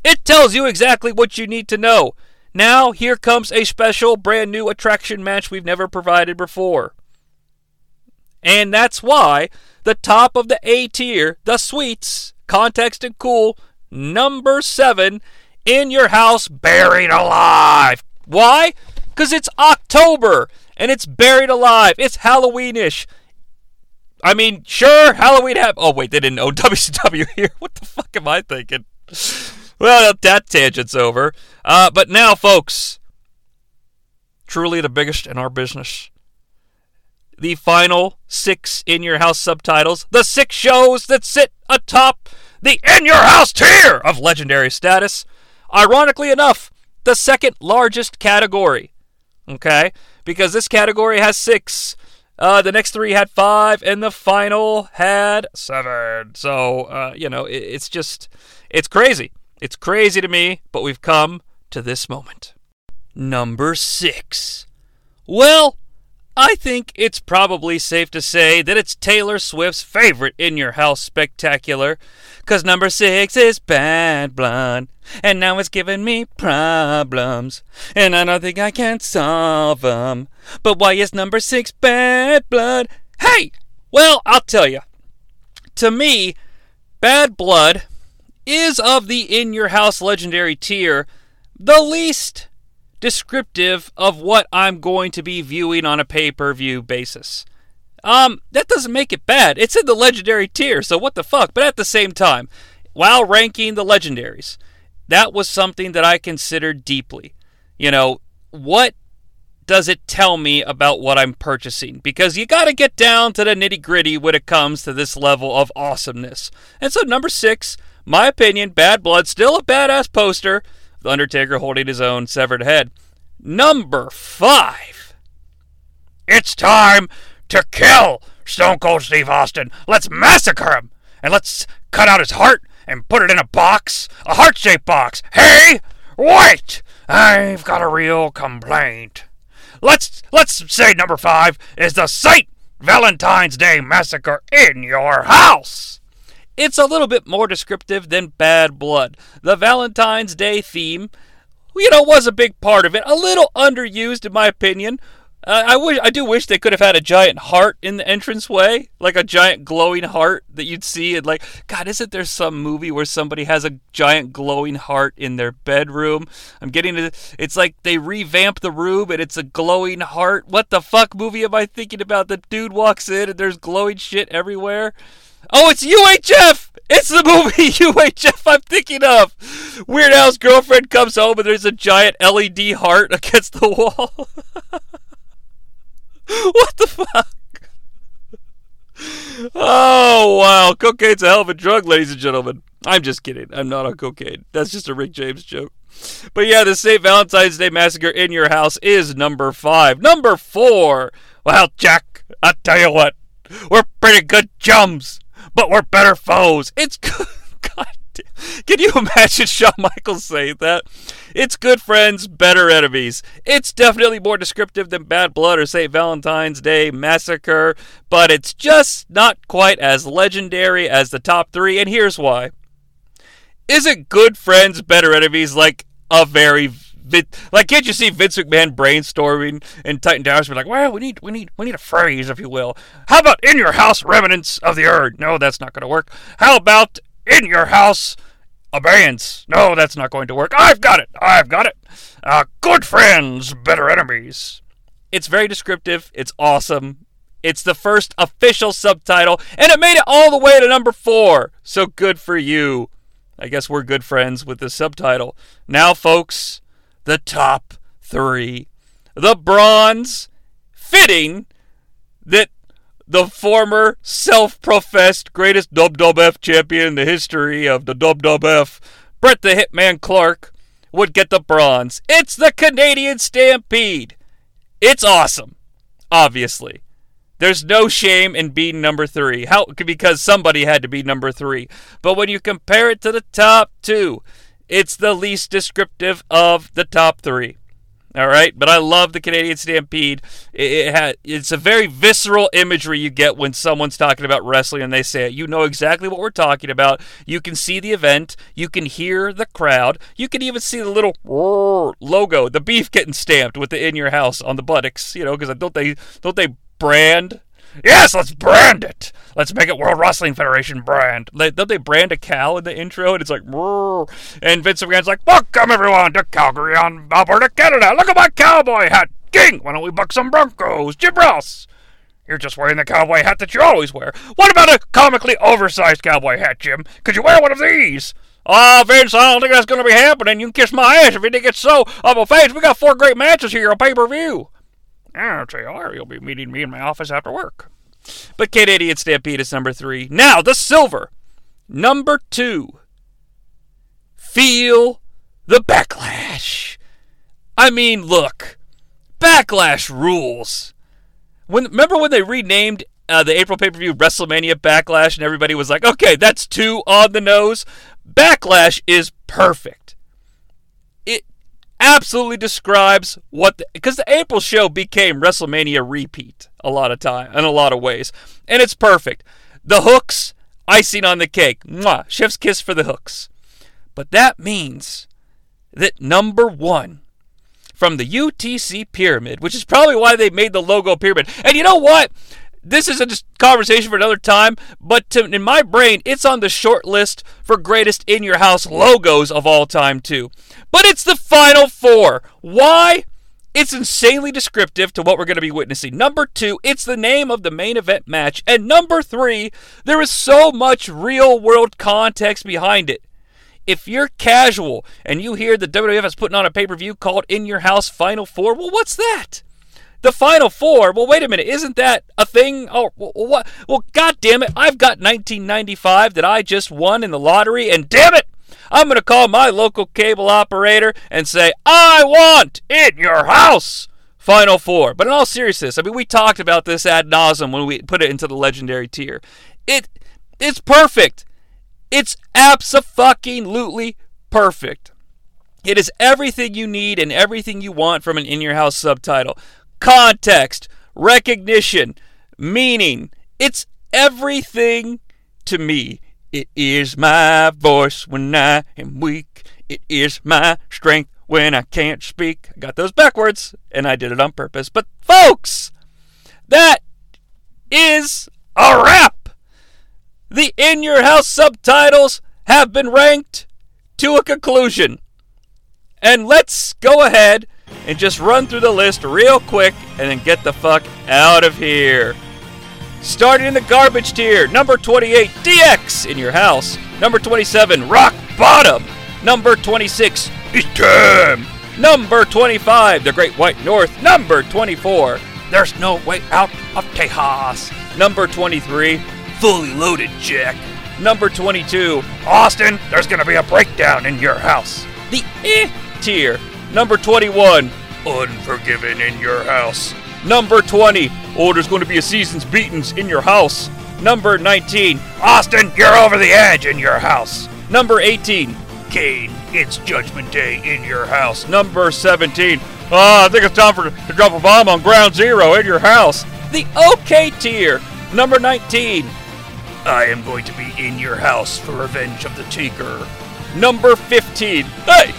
it tells you exactly what you need to know. Now, here comes a special, brand new attraction match we've never provided before. And that's why the top of the A tier, the suites, context and cool, number seven, in your house, buried alive. Why? Because it's October and it's buried alive. It's Halloweenish. I mean, sure, Halloween have. Oh wait, they didn't know WCW here. What the fuck am I thinking? Well, that tangent's over. Uh, but now, folks, truly the biggest in our business. The final six in your house subtitles, the six shows that sit atop the in your house tier of legendary status. Ironically enough, the second largest category. Okay? Because this category has six. Uh, the next three had five, and the final had seven. So, uh, you know, it, it's just, it's crazy. It's crazy to me, but we've come to this moment. Number six. Well, I think it's probably safe to say that it's Taylor Swift's favorite In Your House spectacular. Cause number six is Bad Blood. And now it's giving me problems. And I don't think I can solve them. But why is number six Bad Blood? Hey! Well, I'll tell you. To me, Bad Blood is of the In Your House legendary tier the least descriptive of what I'm going to be viewing on a pay per view basis. Um, that doesn't make it bad. It's in the legendary tier, so what the fuck? But at the same time, while ranking the legendaries, that was something that I considered deeply. You know, what does it tell me about what I'm purchasing? Because you got to get down to the nitty gritty when it comes to this level of awesomeness. And so, number six, my opinion, Bad Blood, still a badass poster. The Undertaker holding his own severed head. Number five. It's time to kill Stone Cold Steve Austin. Let's massacre him. And let's cut out his heart and put it in a box, a heart shaped box. Hey, wait! I've got a real complaint. Let's let's say number five is the Saint Valentine's Day massacre in your house. It's a little bit more descriptive than Bad Blood. The Valentine's Day theme, you know, was a big part of it. A little underused, in my opinion. Uh, I wish I do wish they could have had a giant heart in the entranceway, like a giant glowing heart that you'd see. And like, God, isn't there some movie where somebody has a giant glowing heart in their bedroom? I'm getting it. It's like they revamp the room and it's a glowing heart. What the fuck movie am I thinking about? The dude walks in and there's glowing shit everywhere. Oh, it's UHF! It's the movie UHF I'm thinking of! Weird Al's girlfriend comes home and there's a giant LED heart against the wall. what the fuck? Oh, wow. Cocaine's a hell of a drug, ladies and gentlemen. I'm just kidding. I'm not on cocaine. That's just a Rick James joke. But yeah, the St. Valentine's Day Massacre in your house is number five. Number four. Well, Jack, I'll tell you what. We're pretty good chums but we're better foes. It's good. God Can you imagine Shawn Michaels saying that? It's good friends, better enemies. It's definitely more descriptive than Bad Blood or St. Valentine's Day Massacre, but it's just not quite as legendary as the top three, and here's why. Isn't good friends, better enemies like a very like can't you see Vince McMahon brainstorming and Titan Towers? Be like, well, we need we need we need a phrase, if you will. How about in your house, remnants of the earth? No, that's not going to work. How about in your house, abeyance? No, that's not going to work. I've got it. I've got it. Uh, good friends, better enemies. It's very descriptive. It's awesome. It's the first official subtitle, and it made it all the way to number four. So good for you. I guess we're good friends with the subtitle. Now, folks, the top three. The bronze, fitting that the former self professed greatest WWF champion in the history of the WWF, Bret the Hitman Clark, would get the bronze. It's the Canadian Stampede. It's awesome, obviously. There's no shame in being number three. How? Because somebody had to be number three. But when you compare it to the top two, it's the least descriptive of the top three. All right, but I love the Canadian Stampede. It, it ha- it's a very visceral imagery you get when someone's talking about wrestling and they say it. You know exactly what we're talking about. You can see the event. You can hear the crowd. You can even see the little logo, the beef getting stamped with the "in your house" on the buttocks. You know, because don't they don't they brand Yes, let's brand it. Let's make it World Wrestling Federation brand. Don't they brand a cow in the intro? And it's like, and Vince McMahon's like, welcome everyone to Calgary on Alberta, Canada. Look at my cowboy hat. King, why don't we buck some Broncos? Jim Ross. You're just wearing the cowboy hat that you always wear. What about a comically oversized cowboy hat, Jim? Could you wear one of these? Oh, Vince, I don't think that's going to be happening. You can kiss my ass if you think it's so. I'm a face. We got four great matches here on pay per view. I'll you what, you'll be meeting me in my office after work. But Kid Canadian Stampede is number three. Now, the silver. Number two. Feel the backlash. I mean, look. Backlash rules. When remember when they renamed uh, the April pay-per-view WrestleMania Backlash and everybody was like, "Okay, that's too on the nose." Backlash is perfect absolutely describes what because the, the, April show became WrestleMania repeat a lot of time in a lot of ways, and it's perfect. The hooks, icing on the cake, mwah, chef's kiss for the hooks. But that means that number one from the UTC pyramid, which is probably why they made the logo pyramid. And you know what? This is a conversation for another time, but to, in my brain, it's on the short list for greatest in your house logos of all time, too. But it's the final four. Why? It's insanely descriptive to what we're going to be witnessing. Number two, it's the name of the main event match. And number three, there is so much real world context behind it. If you're casual and you hear the WWF is putting on a pay per view called In Your House Final Four, well, what's that? The Final Four. Well, wait a minute. Isn't that a thing? Oh, what? Well, God damn it! I've got 1995 that I just won in the lottery, and damn it, I'm going to call my local cable operator and say I want in your house. Final Four. But in all seriousness, I mean, we talked about this ad nauseum when we put it into the legendary tier. It, it's perfect. It's absolutely perfect. It is everything you need and everything you want from an in your house subtitle context, recognition, meaning. It's everything to me. It is my voice when I am weak. It is my strength when I can't speak. I got those backwards, and I did it on purpose. But, folks, that is a wrap. The In Your House subtitles have been ranked to a conclusion. And let's go ahead and just run through the list real quick and then get the fuck out of here. Starting in the garbage tier, number 28, DX in your house. Number 27, Rock Bottom. Number 26, It's. Number 25, The Great White North. Number 24, There's No Way Out of Tejas. Number 23, Fully Loaded Jack. Number 22, Austin, there's gonna be a breakdown in your house. The eh tier, Number 21, Unforgiven in your house. Number 20, Oh, there's going to be a season's beatings in your house. Number 19, Austin, you're over the edge in your house. Number 18, Kane, it's Judgment Day in your house. Number 17, ah, I think it's time for to drop a bomb on Ground Zero in your house. The OK tier. Number 19, I am going to be in your house for Revenge of the Taker. Number 15, hey,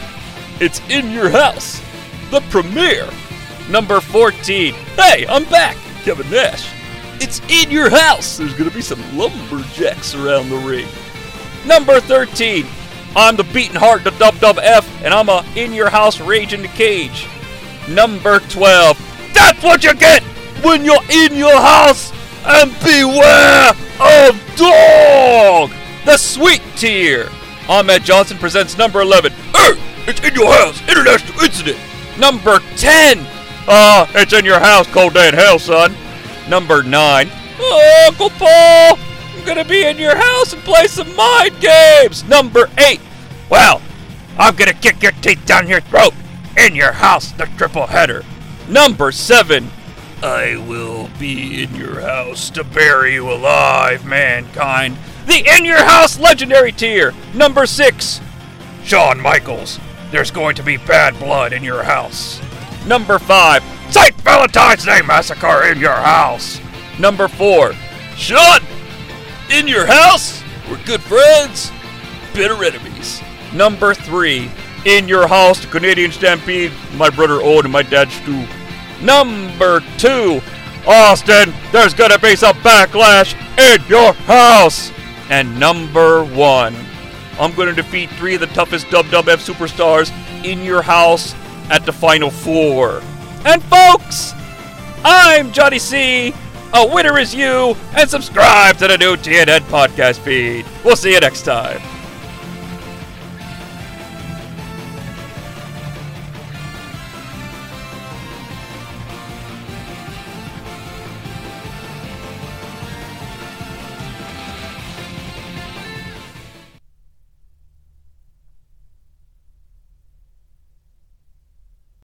it's in your house. The premiere. Number 14, hey, I'm back, Kevin Nash. It's in your house. There's going to be some lumberjacks around the ring. Number 13, I'm the beating heart, the dub dub F, and I'm a in your house rage in the cage. Number 12, that's what you get when you're in your house, and beware of dog. The sweet tier. Ahmed Johnson presents number 11. It's in your house, international incident. Number 10. Ah, it's in your house, cold day in hell, son. Number 9. Oh, Uncle Paul, I'm gonna be in your house and play some mind games. Number 8. Well, I'm gonna kick your teeth down your throat. In your house, the triple header. Number 7. I will be in your house to bury you alive, mankind. The In Your House Legendary tier. Number 6. Shawn Michaels. There's going to be bad blood in your house. Number 5. St. Valentine's Day Massacre in your house. Number 4. Shawn! In your house? We're good friends. Bitter enemies. Number 3. In your house, the Canadian Stampede, my brother Owen and my dad Stu. Number 2. Austin, there's gonna be some backlash in your house. And number 1. I'm going to defeat three of the toughest WWF superstars in your house at the Final Four. And folks, I'm Jonnie Sea. A winner is you, and subscribe to the new TNN podcast feed. We'll see you next time.